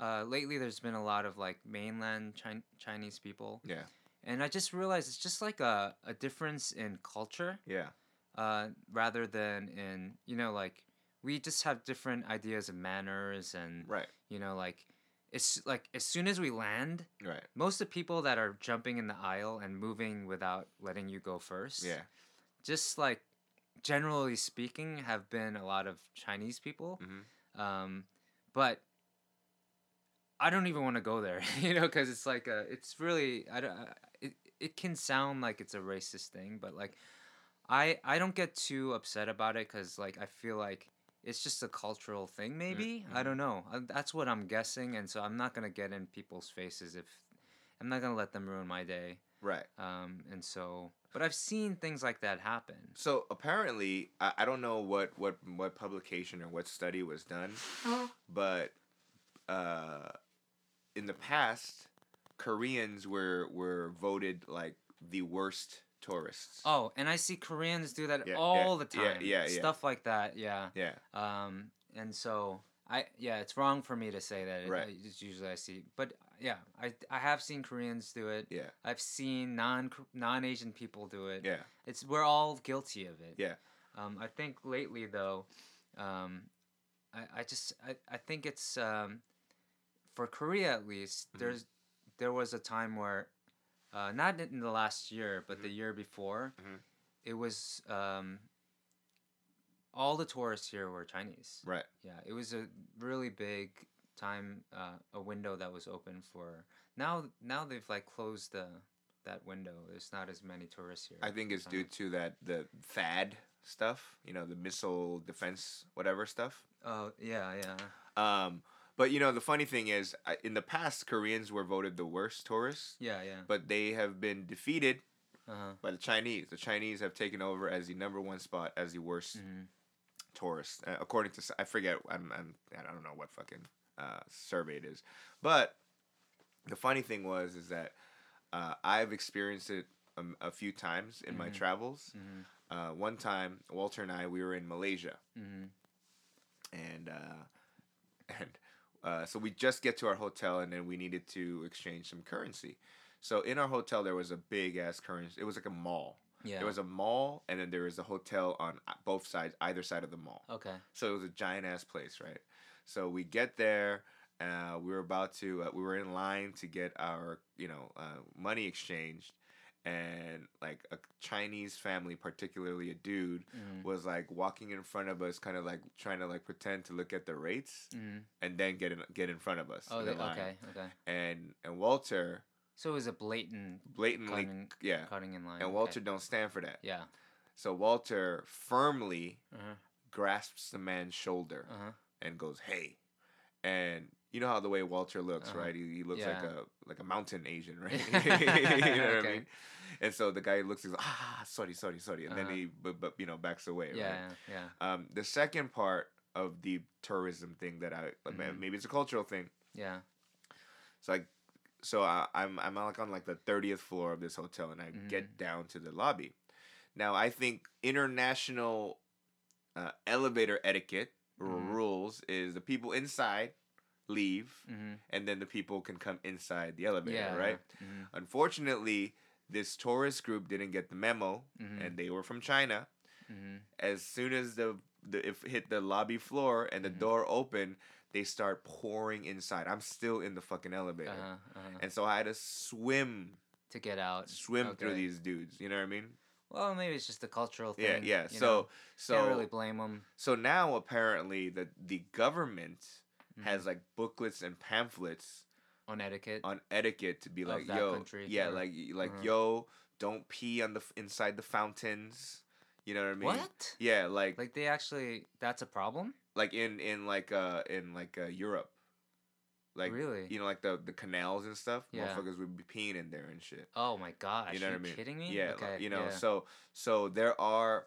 Uh, lately, there's been a lot of like mainland Chin- Chinese people, yeah, and I just realized it's just like a, a difference in culture yeah, uh, rather than in you know like we just have different ideas of manners and right, you know like it's like as soon as we land right, most of the people that are jumping in the aisle and moving without letting you go first yeah, just like generally speaking have been a lot of chinese people. Hmm um, but i don't even want to go there you know because it's like a, it's really i don't it, it can sound like it's a racist thing but like i i don't get too upset about it because like i feel like it's just a cultural thing maybe i mhm. don't know Uh, that's what i'm guessing and so i'm not gonna get in people's faces if i'm not gonna let them ruin my day right. um, and so but i've seen things like that happen So apparently, I, I don't know what, what what publication or what study was done, but uh, in the past, Koreans were were voted like the worst tourists. oh and i see koreans do that Yeah, all yeah, the yeah, time. yeah, yeah. stuff like that yeah. Yeah, um and so i yeah it's wrong for me to say that. Right. It- it's usually i see but yeah i i have seen koreans do it. Yeah, i've seen non non-asian people do it. Yeah, it's we're all guilty of it. Yeah, um i think lately though um i i just i, I think it's um for korea at least Mhm. there's there was a time where uh not in the last year but the year before Mhm. it was um all the tourists here were chinese right. yeah, it was a really big time, uh, a window that was open for. Now, now they've like closed the that window. There's not as many tourists here. I think it's due to that the THAAD stuff. You know, the missile defense whatever stuff. Oh yeah, yeah. Um, but you know, the funny thing is, in the past, Koreans were voted the worst tourists, Yeah, yeah. but they have been defeated Uh-huh. by the Chinese. The Chinese have taken over as the number one spot as the worst Mhm. tourists, uh, according to I forget. I'm, I'm I don't know what fucking uh, survey it is, but the funny thing was is that uh, I've experienced it a few times in my Mhm. travels. Mhm. Uh, one time, Walter and I we were in Malaysia, Mhm. and uh, and uh, so we just get to our hotel, and then we needed to exchange some currency. So in our hotel, there was a big ass currency. It was like a mall. Yeah. There was a mall, and then there was a hotel on uh, both sides, either side of the mall. okay. So it was a giant ass place, right? So we get there. Uh, we were about to. Uh, we were in line to get our, you know, uh, money exchanged, and like a Chinese family, particularly a dude, Mhm. was like walking in front of us, kind of like trying to like pretend to look at the rates, Mhm. and then get in get in front of us. Oh, in they, the okay, okay. And and Walter So it was a blatant blatantly, cutting, yeah, cutting in line. and okay. Walter don't stand for that. Yeah. So Walter firmly Uh-huh. grasps the man's shoulder Uh-huh. and goes, "Hey," and you know how the way Walter looks, Uh-huh. right? He, he looks like a like a mountain Asian, right? you know what I mean? And so the guy looks, he's like, ah, sorry, sorry, sorry, and then Uh-huh. he, but, but you know, backs away. Yeah, Right? yeah, yeah. Um, the second part of the tourism thing that I Mhm. maybe it's a cultural thing. Yeah. So like, so I, I'm I'm like on like the thirtieth floor of this hotel, and I Mhm. get down to the lobby. Now I think international uh, elevator etiquette Mhm. rules is the people inside leave, Mm-hmm. and then the people can come inside the elevator, Yeah. right? Mm-hmm. Unfortunately, this tourist group didn't get the memo, Mhm. and they were from China. hmm As soon as the the if hit the lobby floor and the Mhm. door opened, they start pouring inside. I'm still in the fucking elevator, Uh-huh, uh-huh. and so I had to swim To get out. swim through these dudes. You know what I mean? Well, maybe it's just a cultural Yeah, thing. yeah. you So know? so can't really blame them. so now apparently the the government Mm-hmm. has like booklets and pamphlets on etiquette. on etiquette to be like yo country, yeah or- like like uh-huh. yo don't pee on the inside the fountains you know what i mean what? yeah like like, they actually? That's a problem. Like in in like uh in like uh europe like Really? you know like the the canals and stuff Yeah. motherfuckers would be peeing in there and shit Oh my gosh! you know what i mean kidding me? yeah like, you know yeah. so so there are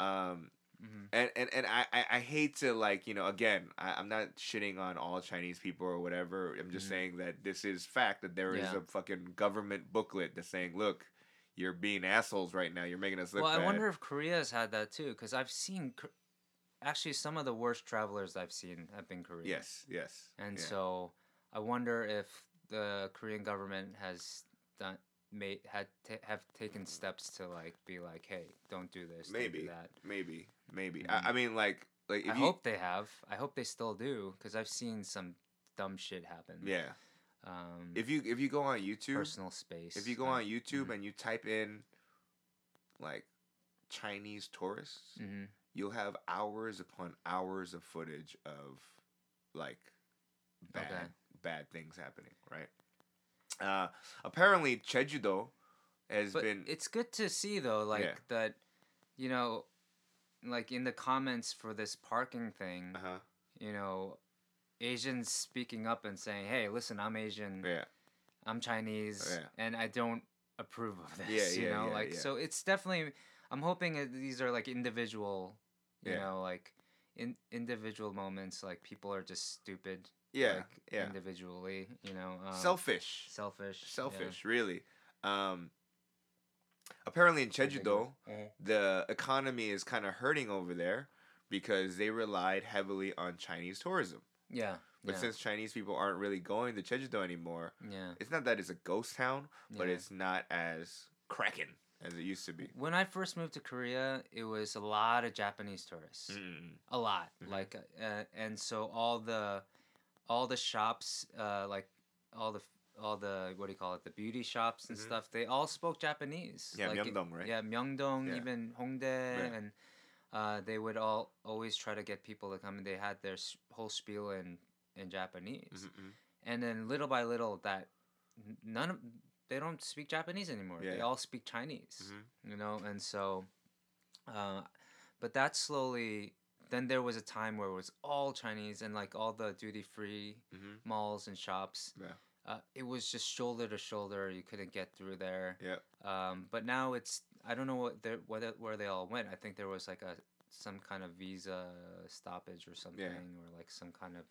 um Mhm. and and, and I, I I hate to like you know again I, I'm not shitting on all Chinese people or whatever I'm just Mhm. saying that this is fact that there is Yeah. a fucking government booklet that's saying look you're being assholes right now you're making us look well, bad I wonder if Korea's had that too, because I've seen. Actually, some of the worst travelers I've seen have been Korean. yes yes And yeah. so I wonder if the Korean government has done made had ta have taken steps to like be like, hey, don't do this, don't do maybe that. maybe maybe Mhm. I, I mean like like if I you hope they have. I hope they still do, because I've seen some dumb shit happen. yeah Um, if you if you go on YouTube personal space. if you go uh, on YouTube mhm. and you type in like Chinese tourists mhm. you'll have hours upon hours of footage of like bad Okay. bad things happening, right? Uh, apparently Jeju-do has But been it's good to see though, like Yeah. that, you know, like in the comments for this parking thing, uh-huh, you know, Asians speaking up and saying, "Hey, listen, I'm Asian, yeah, I'm Chinese, Yeah. and I don't approve of this." Yeah, you yeah, know, like so it's definitely. I'm hoping these are like individual, you know, like in individual moments. Like people are just stupid. Yeah, like, yeah. Individually, you know, um, selfish, selfish, yeah. selfish, really. Um, apparently in Jeju-do, Mhm. the economy is kind of hurting over there because they relied heavily on Chinese tourism. Yeah, But yeah, since Chinese people aren't really going to Jeju-do anymore, yeah. it's not that it's a ghost town, but Yeah. it's not as cracking as it used to be. When I first moved to Korea, it was a lot of Japanese tourists. Mm. A lot, Mhm. like, uh, and so all the, all the shops, uh, like, all the, all the what do you call it, the beauty shops and Mhm. stuff, they all spoke Japanese. Yeah, like, Myeongdong, right? Yeah, Myeongdong, Yeah. even Hongdae, and uh, they would all always try to get people to come, and they had their whole spiel in in Japanese. Mhm. And then little by little, that none of they don't speak Japanese anymore. Yeah. They all speak Chinese Mhm. you know and so uh, but that slowly then there was a time where it was all chinese and like all the duty free Mhm. malls and shops Yeah. uh, it was just shoulder to shoulder you couldn't get through there Yeah. um, but now it's i don't know what they whether where they all went i think there was like a some kind of visa stoppage or something yeah. or like some kind of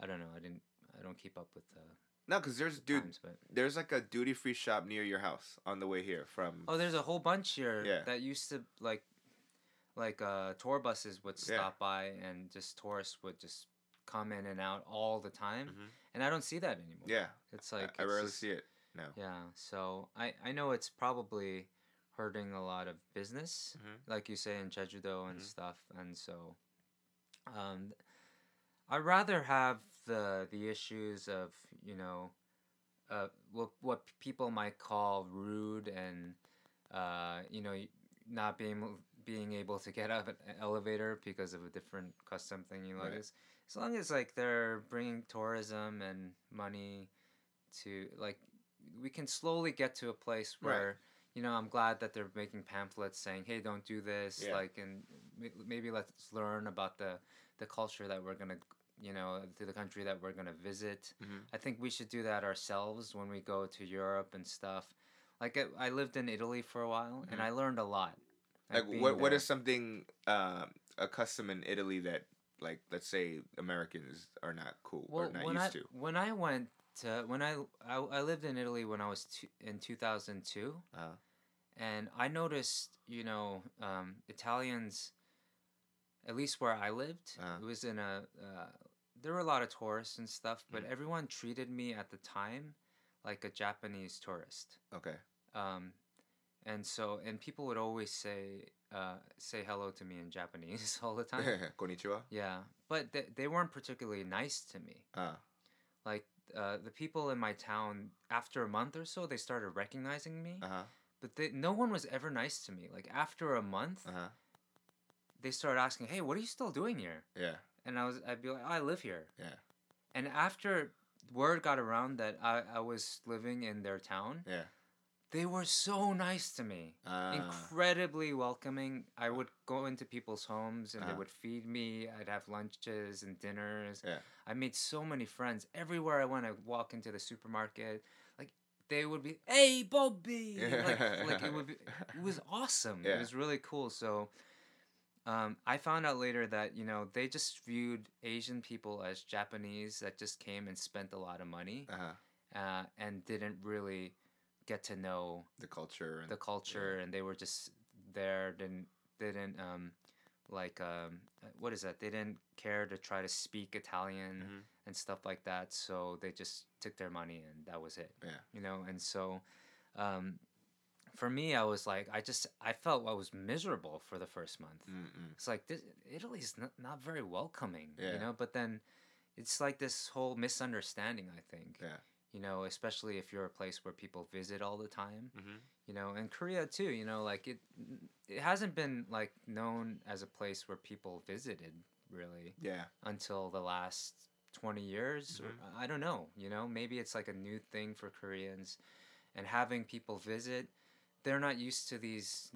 i don't know i didn't i don't keep up with the No, because there's dude, times but there's like a duty free shop near your house on the way here from. Oh, there's a whole bunch here Yeah. that used to like, like uh, tour buses would Yeah. stop by and just tourists would just come in and out all the time, Mhm. and I don't see that anymore. Yeah, it's like I, it's rarely just- see it now. Yeah, so I I know it's probably hurting a lot of business, Mhm. like you say in Jeju-do and Mhm. stuff, and so, um, I'd rather have the the issues of you know, uh, what what people might call rude and, uh, you know, not being being able to get out of an elevator because of a different custom thing. You Right. as, as long as like they're bringing tourism and money to like, we can slowly get to a place Right. where. You know, I'm glad that they're making pamphlets saying, "Hey, don't do this." Yeah. Like, and maybe let's learn about the the culture that we're gonna, you know, to the country that we're gonna visit. Mhm. I think we should do that ourselves when we go to Europe and stuff. Like I, I lived in Italy for a while, and Mhm. I learned a lot. Like, what what there. is something um, a custom in Italy that like let's say Americans are not cool or not used I to? when I went to when I I, I lived in Italy when I was two, in two thousand two, Uh, and I noticed you know um, Italians, at least where I lived, Uh-huh. it was in a uh, there were a lot of tourists and stuff, but Mhm. everyone treated me at the time like a Japanese tourist. okay. um, and so and people would always say uh, say hello to me in Japanese all the time. Konnichiwa. yeah, but they, they weren't particularly nice to me. Ah. Like uh, the people in my town, after a month or so, they started recognizing me. Uh huh. But they, no one was ever nice to me. Like after a month, Uh huh. they started asking, "Hey, what are you still doing here?" Yeah. And I was, I'd be like, "I live here." Yeah. And after word got around that I, I was living in their town, Yeah. They were so nice to me. Ah. Incredibly welcoming. I would go into people's homes and they Uh-huh. would feed me. I'd have lunches and dinners. Yeah. I made so many friends. Everywhere I went, I walk into the supermarket. Like they would be, "Hey, Bobby!" Like, like it would be. It was awesome. Yeah. It was really cool. So, um, I found out later that you know they just viewed Asian people as Japanese that just came and spent a lot of money Uh huh. uh, and didn't really get to know The culture. And, the culture, and they were just there. Didn't didn't um, like um, what is that? They didn't care to try to speak Italian Mhm. and stuff like that. So they just took their money and that was it. Yeah. You know, and so. Um, for me, I was like, I just, I felt I was miserable for the first month. Mm-mm. It's like this, Italy's not, not very welcoming, Yeah. you know. But then, it's like this whole misunderstanding. I think, Yeah. You know, especially if you're a place where people visit all the time, Mm-hmm. you know, and Korea too. You know, like it, it hasn't been like known as a place where people visited really Yeah. until the last 20 years or Mhm. i don't know you know maybe it's like a new thing for koreans and having people visit they're not used to these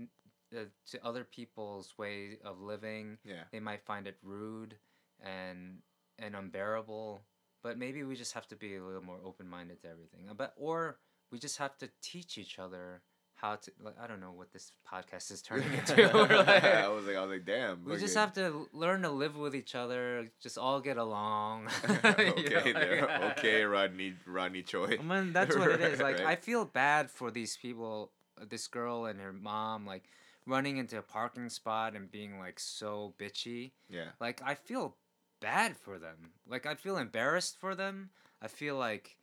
uh, to other people's way of living Yeah. they might find it rude and and unbearable but maybe we just have to be a little more open-minded to everything but or we just have to teach each other how to like i don't know what this podcast is turning into like- I was like, I was like, damn. we just have to learn to live with each other, just all get along. You know, okay, there. like- okay, Rodney, Rodney Choi. I mean, that's what it is. Like, I feel bad for these people, this girl and her mom, like running into a parking spot and being like so bitchy. Yeah. Like, I feel bad for them. Like, I feel embarrassed for them. I feel like,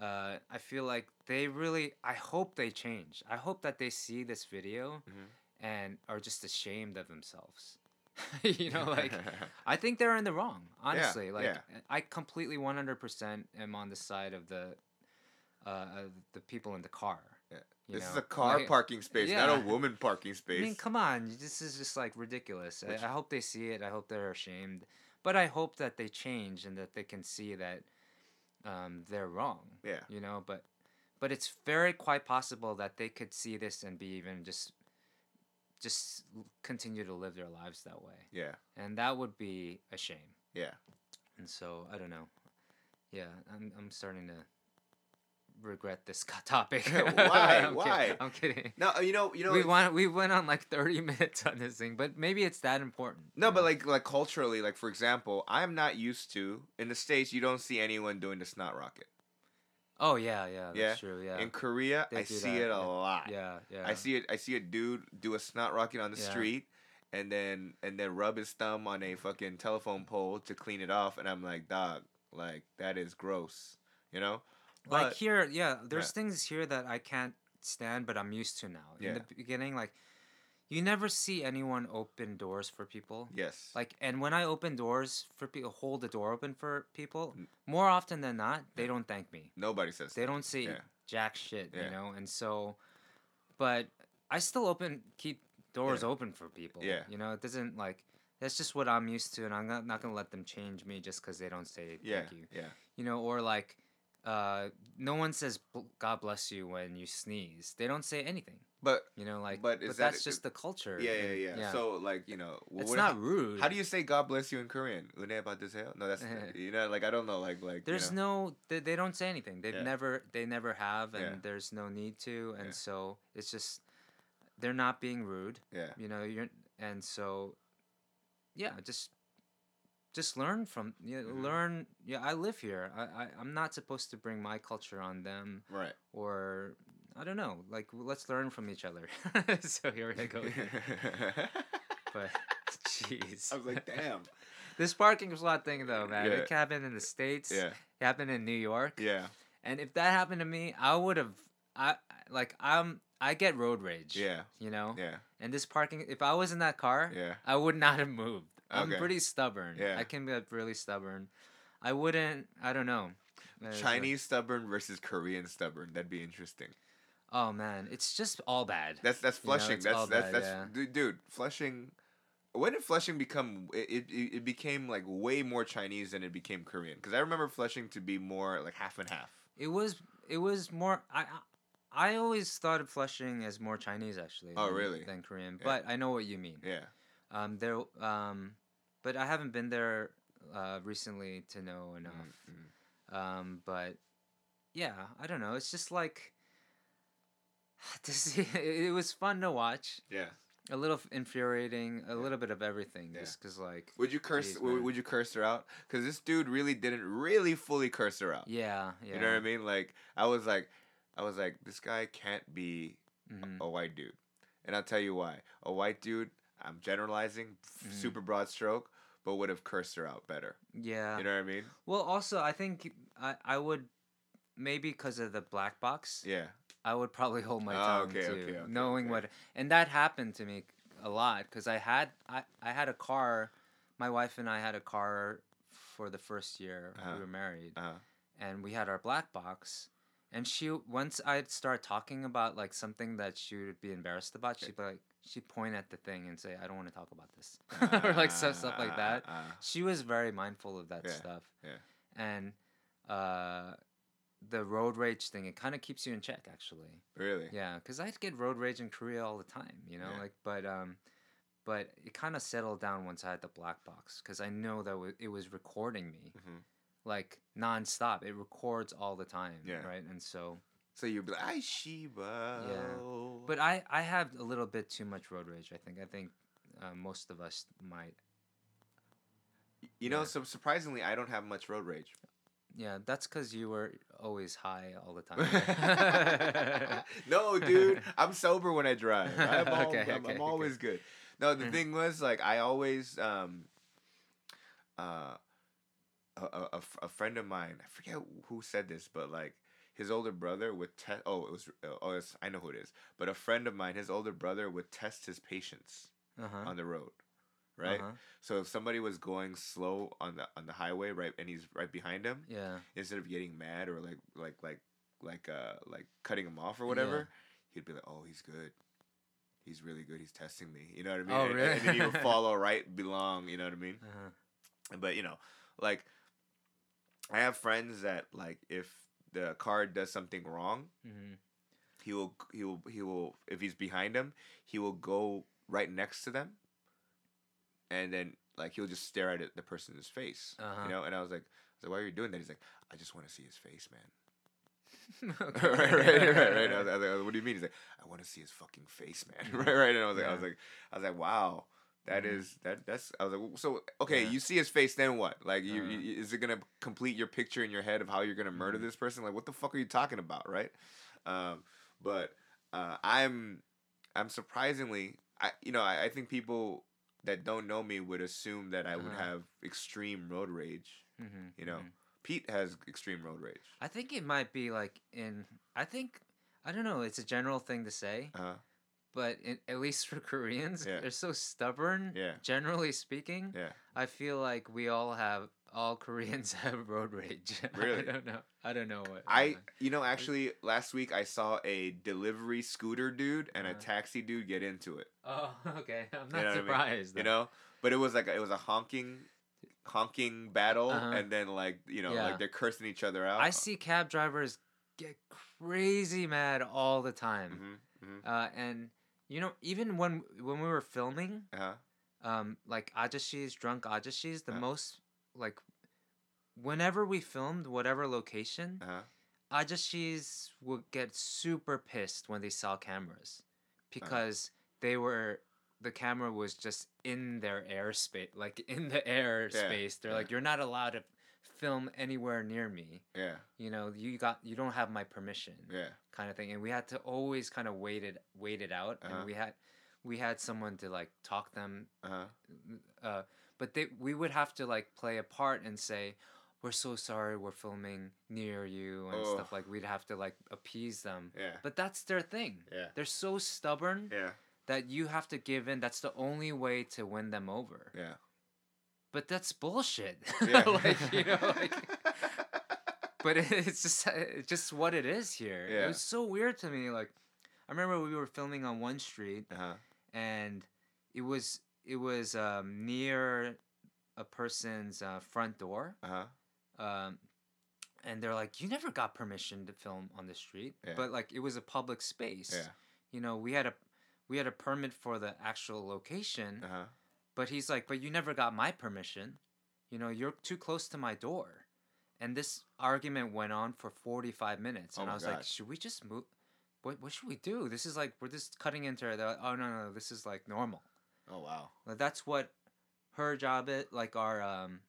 uh, I feel like they really. I hope they change. I hope that they see this video Mhm. and are just ashamed of themselves. you know, like I think they're in the wrong. Honestly, like yeah. I completely one hundred percent am on the side of the uh, the people in the car. Yeah. This is a car Like, parking space, not a woman parking space. I mean, come on, this is just like ridiculous. I, I hope they see it. I hope they're ashamed, but I hope that they change and that they can see that um, they're wrong. Yeah. you know, but but it's very quite possible that they could see this and be even just just continue to live their lives that way yeah. and that would be a shame. Yeah. And so I don't know. Yeah, I'm I'm starting to regret this topic. Why? I'm Why? Kidding. I'm kidding. No, uh, you know, you know. we went we went on like 30 minutes on this thing, but maybe it's that important. No, you but like like culturally, like for example, I'm not used to in the states. You don't see anyone doing the snot rocket. oh yeah, yeah, that's Yeah, true. Yeah, In Korea, They I see that, it a yeah. lot. yeah, yeah. I see it. I see a dude do a snot rocket on the Yeah. street, and then and then rub his thumb on a fucking telephone pole to clean it off, and I'm like, dog, like that is gross, you know. Like here, yeah. There's Yeah. things here that I can't stand, but I'm used to now. In Yeah. the beginning, like you never see anyone open doors for people. Yes. Like, and when I open doors for people, hold the door open for people, more often than not, they don't thank me. nobody says. They don't say Yeah. jack shit, Yeah. you know. And so, but I still open, keep doors Yeah. open for people. Yeah. You know, it doesn't like. That's just what I'm used to, and I'm not, not gonna let them change me just because they don't say Yeah. thank you. Yeah. You know, or like, uh, no one says God bless you when you sneeze. They don't say anything. But you know, like, but, but that that's it, just the culture. Yeah, yeah, yeah. yeah. So like, you know, it's what, not rude. How do you say God bless you in Korean? No, that's you know, like I don't know, like like. There's you know. no, they, they don't say anything. They yeah. never, they never have, and yeah. there's no need to, and so it's just they're not being rude. Yeah. You know, you're, and so, yeah, just just learn from, you know, Mhm. learn. Yeah, I live here. I, I, I'm not supposed to bring my culture on them, Right. or I don't know. Like, let's learn from each other. so here I go. But, jeez. I was like, damn. This parking lot thing, though, man, Yeah. it happened in the states. Yeah. It happened in New York. Yeah. And if that happened to me, I would have I like I'm I get road rage. Yeah. You know. Yeah. And this parking, if I was in that car, Yeah. I would not have moved. I'm Okay. pretty stubborn. Yeah. I can be really stubborn. I wouldn't. I don't know. Uh, Chinese stubborn versus Korean stubborn. That'd be interesting. oh man, it's just all bad. That's that's You know, Flushing. that's that's bad, that's yeah. dude, dude. Flushing. When did Flushing become? It, it, it became like way more Chinese than it became Korean. Because I remember Flushing to be more like half and half. It was. It was more. I. I I always thought of Flushing as more Chinese actually. Oh, than- really? Than Korean, Yeah. but I know what you mean. Yeah. Um, there. Um, but I haven't been there, uh, recently to know enough. Mm, mm. Um, but yeah, I don't know. It's just like to see. It, was fun to watch. Yeah. A little infuriating. A little bit of everything. Yeah. Just because, like, Would you curse? Jeez, would, you curse her out? Because this dude really didn't really fully curse her out. yeah, yeah. You know what I mean? Like I was like, I was like, this guy can't be Mhm. a white dude, and I'll tell you why. A white dude, I'm generalizing, Mhm. super broad stroke, but would have cursed her out better. Yeah. You know what I mean? Well, also, I think I I would maybe because of the black box. Yeah. I would probably hold my Oh, tongue okay, too, okay, okay, knowing what, and that happened to me a lot because I had I, I had a car, my wife and I had a car for the first year Uh-huh. we were married, Uh, and we had our black box, and she once I'd start talking about like something that she would be embarrassed about, she'd be like she'd point at the thing and say I don't want to talk about this, or like stuff stuff like that. Uh, She was very mindful of that Yeah, stuff, yeah. and uh, the road rage thing it kind of keeps you in check actually. really? Yeah, because I'd get road rage in Korea all the time, you know, Yeah. like, but um, but it kind of settled down once I had the black box because I know that wa- it was recording me Mhm. like nonstop. It records all the time, Yeah. right? And so, So you'd be like, "I Shiba." but I I have a little bit too much road rage. I think I think uh, most of us might. you know, yeah. so surprisingly, I don't have much road rage. Yeah, that's because you were always high all the time. no, dude, I'm sober when I drive. I'm, all, Okay, I'm, okay, I'm okay. always good. No, the Mhm. thing was like I always um uh a, a, a friend of mine, I forget who said this, but like his older brother would test. Oh, it was. Oh, it's, I know who it is. But a friend of mine, his older brother would test his patience uh-huh. on the road, right? Uh-huh. So if somebody was going slow on the on the highway, right, and he's right behind him, Yeah. instead of getting mad or like like like like uh like cutting him off or whatever, he'd be like, "Oh, he's good. He's really good. He's testing me." You know what I mean? Oh, And- really? And, then he would follow right belong. You know what I mean? Uh-huh. But you know, like I have friends that like if the card does something wrong, hmm he will he will he will if he's behind him, he will go right next to them, and then like he'll just stare at it, the person's face. Uh-huh. You know, and I was like, I was like, why are you doing that? He's like, I just want to see his face, man. Right, right, right, right. I was, I was like, what do you mean? He's like, I want to see his fucking face, man. right, right. And I was like, I was like, I was like, wow, that Mhm. is that that's. I was like, so okay, Yeah. you see his face, then what? Like, you, Uh-huh. you is it gonna complete your picture in your head of how you're gonna murder Mhm. this person? Like, what the fuck are you talking about, right? Um, but uh, I'm I'm surprisingly, I you know, I, I think people that don't know me would assume that I would Uh-huh. have extreme road rage. Mhm, You know, mhm. Pete has extreme road rage. I think it might be like in. I think I don't know. It's a general thing to say, Uh, but in, at least for Koreans, Yeah. they're so stubborn. Yeah. Generally speaking, yeah. I feel like we all have all Koreans have road rage. Really? I don't know. I don't know what. I, you know, actually, last week I saw a delivery scooter dude and a Uh-huh. taxi dude get into it. Oh, okay. I'm You not know what I mean? surprised. You know, but it was like a, it was a honking, honking battle, Uh-huh. and then like you know, Yeah. like they're cursing each other out. I see cab drivers get crazy mad all the time. Mm-hmm, mm-hmm. Uh, and you know, even when when we were filming, Uh-huh. um, like Ajashi's drunk Ajashi's, the Uh. most like whenever we filmed whatever location, Uh-huh. Ajashi's would get super pissed when they saw cameras because they were the camera was just in their airspace, like in the airspace. Yeah. They're yeah. like, you're not allowed to film anywhere near me. Yeah. You know, you got you don't have my permission Yeah. kind of thing and we had to always kind of wait it wait it out Uh-huh. and we had we had someone to like talk them Uh-huh. uh but they we would have to like play a part and say we're so sorry we're filming near you and Oh. stuff like we'd have to like appease them. Yeah. But that's their thing. Yeah. They're so stubborn Yeah. that you have to give in. That's the only way to win them over. Yeah. But that's bullshit. Yeah. like, you know, like but it's just it's just what it is here. Yeah. It was so weird to me. Like, I remember we were filming on one street, uh-huh. and it was it was um, near a person's uh, front door, Uh-huh. um, and they're like, "You never got permission to film on the street," Yeah. but like it was a public space. Yeah. You know, we had a we had a permit for the actual location, Uh-huh. But he's like, "But you never got my permission. You know, you're too close to my door." And this argument went on for 45 minutes. Oh And I was like, should we just move? What, what should we do? This is like, we're just cutting into it. Like, oh, no, no, this is like normal. Oh wow. Like, that's what her job is, like our um,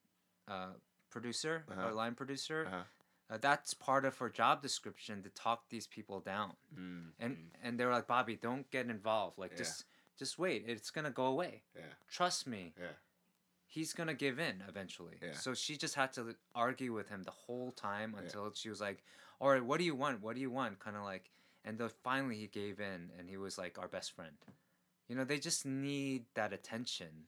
uh, producer, our Uh-huh. line producer. Uh-huh. Uh, that's part of her job description to talk these people down. Mm. And mm, and they're like, Bobby, don't get involved. Like, Yeah. just just wait. It's gonna go away. yeah. Trust me. Yeah. He's gonna give in eventually. Yeah. So she just had to argue with him the whole time Yeah. until she was like, "All right, what do you want? What do you want?" Kind of like, and then finally he gave in, and he was like our best friend. You know, they just need that attention.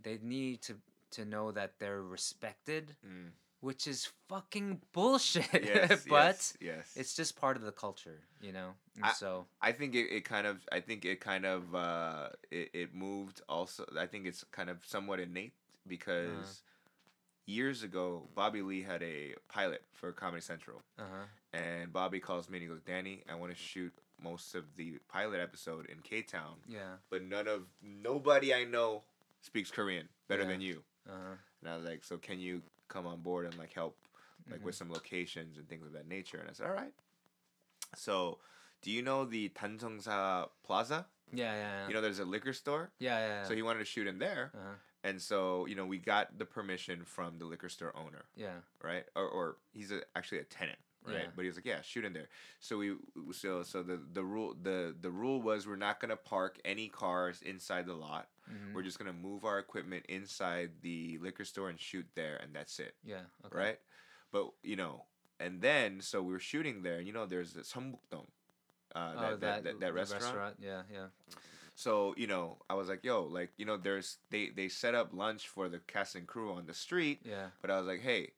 They need to to know that they're respected, Mm. Which is fucking bullshit. Yes, but yes, yes. it's just part of the culture, you know. I- so I think it, it kind of I think it kind of uh it, it moved also I think it's kind of somewhat innate because Uh-huh. years ago Bobby Lee had a pilot for Comedy Central uh huh. and Bobby calls me and he goes, Danny, I want to shoot most of the pilot episode in K Town, Yeah. but none of nobody I know speaks Korean better Yeah. than you. Uh huh. And I was like, so can you come on board and like help like Mm-hmm. with some locations and things of that nature? And I said, all right. So, do you know the Tanseongsa Plaza? Yeah, yeah, yeah. You know, there's a liquor store. yeah, yeah. yeah. So he wanted to shoot in there, uh-huh. and so you know we got the permission from the liquor store owner, Yeah. right? Or, or he's a, actually a tenant, right? Yeah. But he was like, yeah, shoot in there. So we so so the the rule the the rule was we're not gonna park any cars inside the lot. Mhm. We're just gonna move our equipment inside the liquor store and shoot there, and that's it, Yeah. Okay. right? But you know, and then so we were shooting there, and you know, there's this Seongbukdong, uh, Oh, that, that, that, the that restaurant. Yeah, yeah. So you know, I was like, yo, like you know, there's they they set up lunch for the cast and crew on the street, Yeah. but I was like, hey,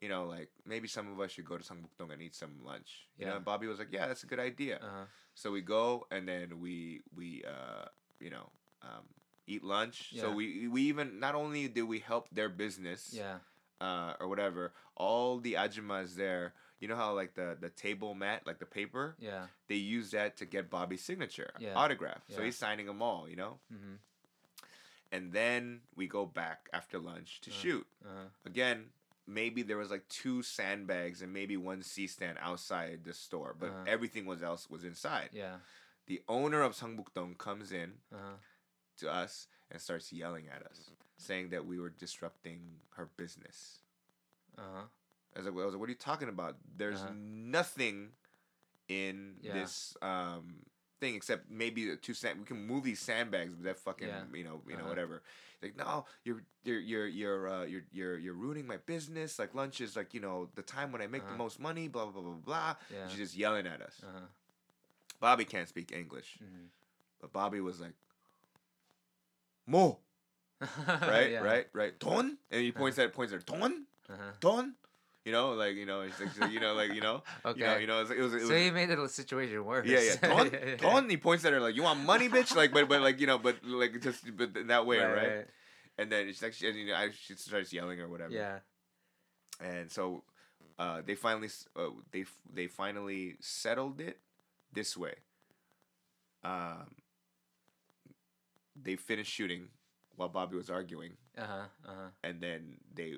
you know, like maybe some of us should go to Seongbukdong and eat some lunch. You know, Yeah. and Bobby was like, yeah, that's a good idea. Uh huh. So we go and then we we uh you know um eat lunch. So we we even not only did we help their business Yeah. uh or whatever, all the ajumas there. You know how like the the table mat, like the paper, Yeah. they use that to get Bobby's signature, Yeah. autograph. So he's signing them all, you know. Mhm. And then we go back after lunch to Uh. shoot Uh-huh. again. Maybe there was like two sandbags and maybe one C stand outside the store, but Uh. everything was else was inside. Yeah. The owner of Seongbukdong comes in Uh huh. To us and starts yelling at us, saying that we were disrupting her business. Uh huh. I was like, I was like what are you talking about? There's Uh-huh. nothing in Yeah. this um thing except maybe the two sand. We can move these sandbags, but that fucking Yeah. you know you know Uh-huh. whatever. Like no, you're you're you're you're uh, you're you're you're ruining my business. Like lunch is like you know the time when I make the Uh-huh. most money. Blah blah blah blah blah. Yeah. She's just yelling at us. Uh huh. Bobby can't speak English, Mhm. but Bobby was like, "Mo." right, yeah. right, right. Don, and he points at points at Don, Uh-huh. Don. You know, like you know, it's like, you know, like you know, Okay. you know, you know, it was, it was, it was so he made the situation worse. yeah, yeah, Don, Yeah, yeah. Don. He points at her like, "You want money, bitch?" Like, but but like you know, but like just but that way, right? And then it's like she, and, you know, I, she starts yelling or whatever. Yeah. And so, uh, they finally uh, they they finally settled it this way. Um. They finished shooting while Bobby was arguing, Uh huh. Uh huh. and then they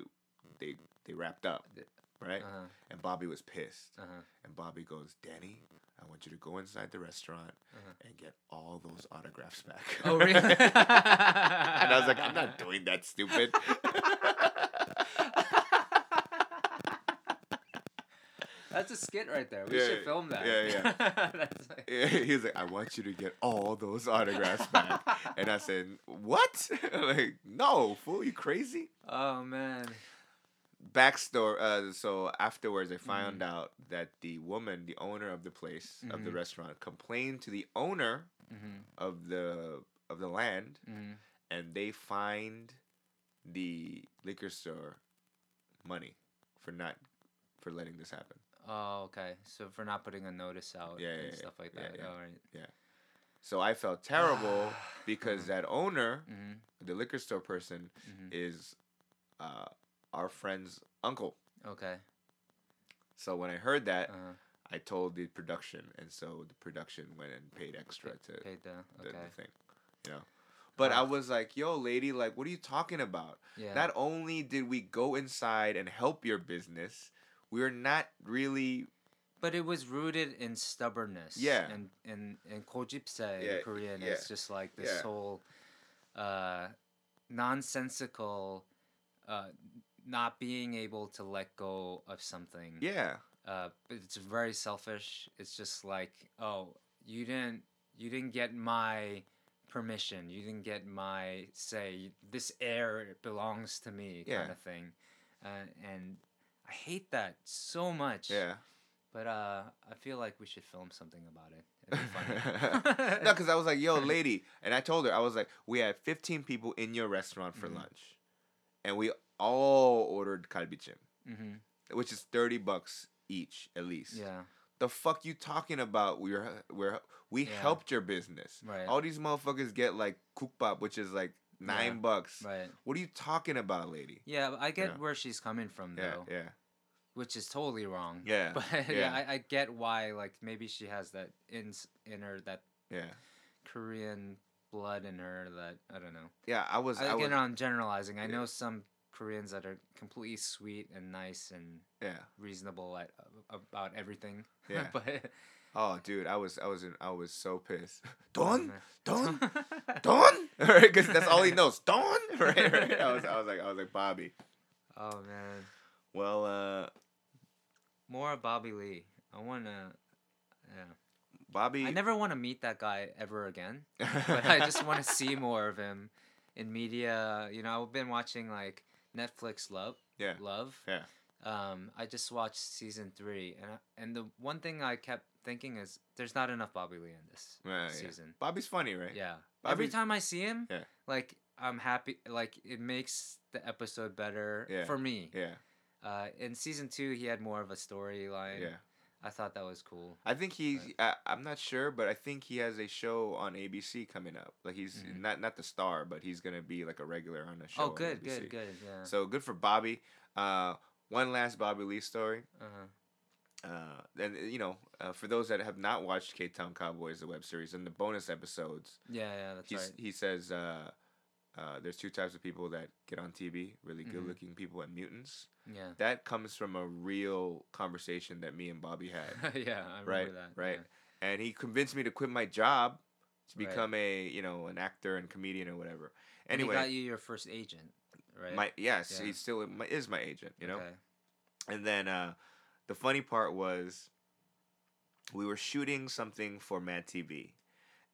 they they wrapped up, right? Uh huh. And Bobby was pissed. Uh huh. And Bobby goes, Danny, I want you to go inside the restaurant Uh-huh. and get all those autographs back. Oh really? and I was like, I'm not doing that, stupid. That's a skit right there. We Yeah, should film that. yeah, yeah. Like, he was like, I want you to get all those autographs back. and I said, What? like, no, fool, you crazy? oh man. backstory. Uh, so afterwards, I found Mm-hmm. out that the woman, the owner of the place of the Mhm. restaurant, complained to the owner Mm-hmm. of the of the land, Mm-hmm. and they fined the liquor store money for not for letting this happen. Oh, okay. So for not putting a notice out Yeah, and yeah, yeah. stuff like Yeah, that. yeah. All right. So I felt terrible because that owner, Mm-hmm. the liquor store person, Mm-hmm. is uh, our friend's uncle. Okay. So when I heard that, Uh, I told the production, and so the production went and paid extra to paid the okay. the thing, you know. But I Ah. was like, "Yo, lady, like, what are you talking about? Yeah. Not only did we go inside and help your business, we're not really But it was rooted in stubbornness. Yeah. And and and kojipse Yeah, in Korean yeah, is just like this yeah. whole uh nonsensical uh not being able to let go of something. yeah, Uh but it's very selfish. It's just like, oh, you didn't you didn't get my permission. You didn't get my say. This air belongs to me Yeah. kind of thing. Uh, and I hate that so much. yeah." But uh, I feel like we should film something about it. It'd be funny. no, because I was like, "Yo, lady," and I told her, I was like, "We had 15 people in your restaurant for Mhm. lunch, and we all ordered kalbichim, hmm which is 30 bucks each at least. Yeah. The fuck you talking about? We're we're we Yeah. helped your business. Right. All these motherfuckers get like kukbap, which is like nine Yeah. bucks. Right. What are you talking about, lady? Yeah, I get Yeah. where she's coming from though, yeah, which is totally wrong. Yeah, But yeah, yeah. I, I get why. Like maybe she has that in in her that yeah, Korean blood in her that I don't know. yeah. I was, I, was, Again, I'm generalizing. I know some Koreans that are completely sweet and nice and yeah. reasonable at about everything. Yeah. but Oh, dude, I was, I was, in, I was so pissed. Don, Don. Don, Don, right? Because that's all he knows. Don, right? right? I was, I was like, I was like, Bobby. oh man. Well, uh, More of Bobby Lee. I wanna. Yeah. Bobby. I never want to meet that guy ever again, but I just want to see more of him in media. You know, I've been watching like Netflix Love. Yeah. Love. Yeah. Um, I just watched season three, and I, and the one thing I kept thinking is there's not enough Bobby Lee in this Yeah, yeah. season. Bobby's funny, right? Yeah. Every time I see him, Yeah. like I'm happy. Like it makes the episode better Yeah. for me. Yeah, Uh, in season two, he had more of a storyline. yeah. I thought that was cool. I think he's. Right. I, I'm not sure, but I think he has a show on ABC coming up. Like he's Mhm. not not the star, but he's gonna be like a regular on the show. Oh, good, good, good. Yeah. So good for Bobby. Uh, one last Bobby Lee story. uh-huh. Uh, and you know, uh, for those that have not watched K Town Cowboys, the web series, in the bonus episodes, Yeah, yeah, that's right. he says uh, uh, there's two types of people that get on TV: really Mhm. good-looking people and mutants. Yeah. That comes from a real conversation that me and Bobby had. yeah, I remember Right, that. right. and he convinced me to quit my job to Right. become a you know an actor and comedian or whatever. Yeah. And he Anyway, got you your first agent, right? my yes, Yeah. he's still my, is my agent. You know, Okay. and then uh, the funny part was we were shooting something for Mad TV,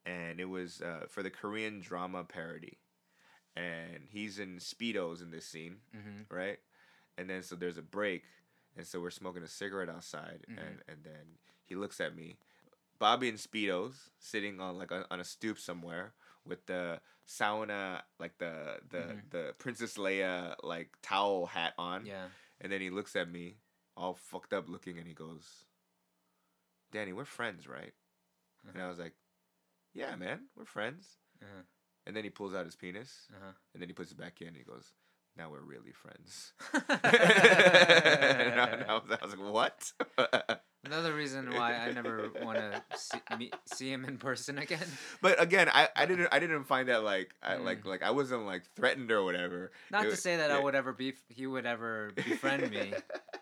and it was uh, for the Korean drama parody, and he's in speedos in this scene, Mm-hmm. right? And then so there's a break, and so we're smoking a cigarette outside, Mhm. and and then he looks at me, Bobby in speedos, sitting on like a, on a stoop somewhere with the sauna like the the Mhm. the Princess Leia like towel hat on, Yeah. and then he looks at me, all fucked up looking, and he goes, "Danny, we're friends, right?" And I Uh-huh. was like, "Yeah, man, we're friends." Uh-huh. And then he pulls out his penis, Uh-huh. and then he puts it back in. and He goes, "Now we're really friends." and I, I was, I was like, "What?" Another reason why I never want to see, meet, see him in person again. but again, I, I didn't I didn't find that like I, Mm. like like I wasn't like threatened or whatever. Not It to say that I would ever be he would ever befriend me,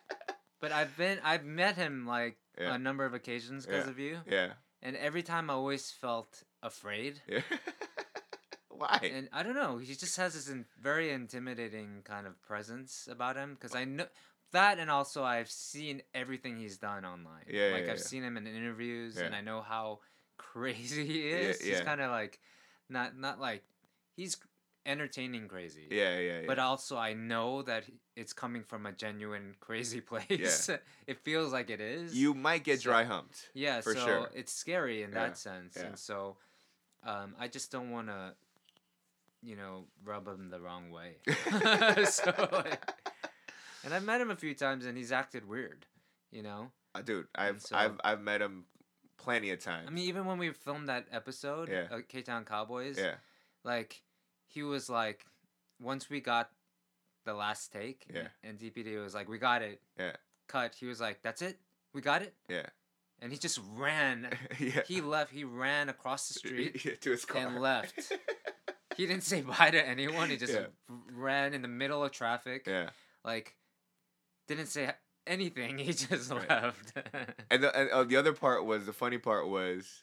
but I've been I've met him like Yeah. a number of occasions because Yeah. of you, Yeah. and every time I always felt afraid. Yeah. Why? and I don't know. He just has this in, very intimidating kind of presence about him because I know that, and also I've seen everything he's done online. Yeah, like yeah, I've seen him in interviews, and I know how crazy he Yeah, is. He's kind of like not not like he's entertaining crazy. Yeah, yeah, yeah. But also, I know that it's coming from a genuine crazy place. Yeah. it feels like it is. you might get so- dry humped. yeah, for so sure. it's scary in Yeah, that sense, yeah. and so um, I just don't want to, you know, rub him the wrong way. so, like, and I've met him a few times, and he's acted weird. You know, Uh, dude, I've so- I've I've met him plenty of times. I mean, even when we filmed that episode, Yeah. uh, K Town Cowboys, yeah, like he was like, once we got the last take, Yeah. and DPD was like, we got it, Yeah. cut. He was like, that's it, we got it, yeah, and he just ran. yeah. he left. He ran across the street. to his car and left. He didn't say bye to anyone. He just Yeah. ran in the middle of traffic. yeah, Like, didn't say anything. He just Right. left. and the and, uh, the other part was the funny part was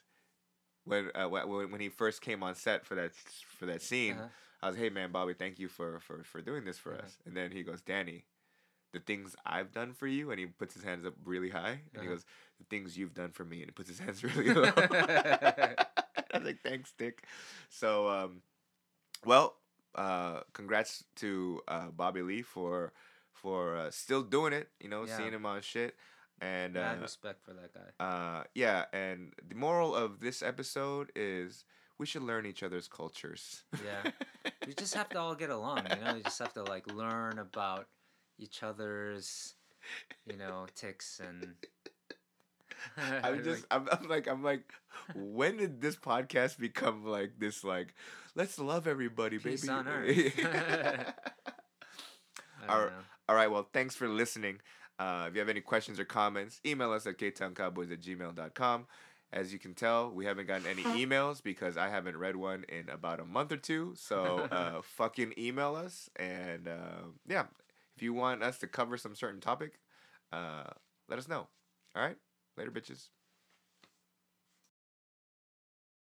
when uh, when when he first came on set for that for that scene. Uh-huh. I was, hey man, Bobby, thank you for for for doing this for Uh-huh. us. And then he goes, Danny, the things I've done for you, and he puts his hands up really high, and he Uh-huh. goes, the things you've done for me, and he puts his hands really low. I was like, thanks, Dick. So, um, well, uh, congrats to uh, Bobby Lee for for uh, still doing it. You know, Yeah. seeing him on shit, and Mad uh, respect for that guy. uh, yeah. And the moral of this episode is we should learn each other's cultures. Yeah. we just have to all get along. You know, you just have to like learn about each other's, you know, ticks and. I'm just, I'm, I'm like, I'm like, when did this podcast become like this? Like, let's love everybody, Peace baby. on earth. I don't Our- know. All right, well, thanks for listening. Uh, if you have any questions or comments, email us at ktowncowboys at gmail.com. As you can tell, we haven't gotten any emails because I haven't read one in about a month or two. So uh, fucking email us. And uh, yeah, if you want us to cover some certain topic, uh, let us know. All right? Later, bitches.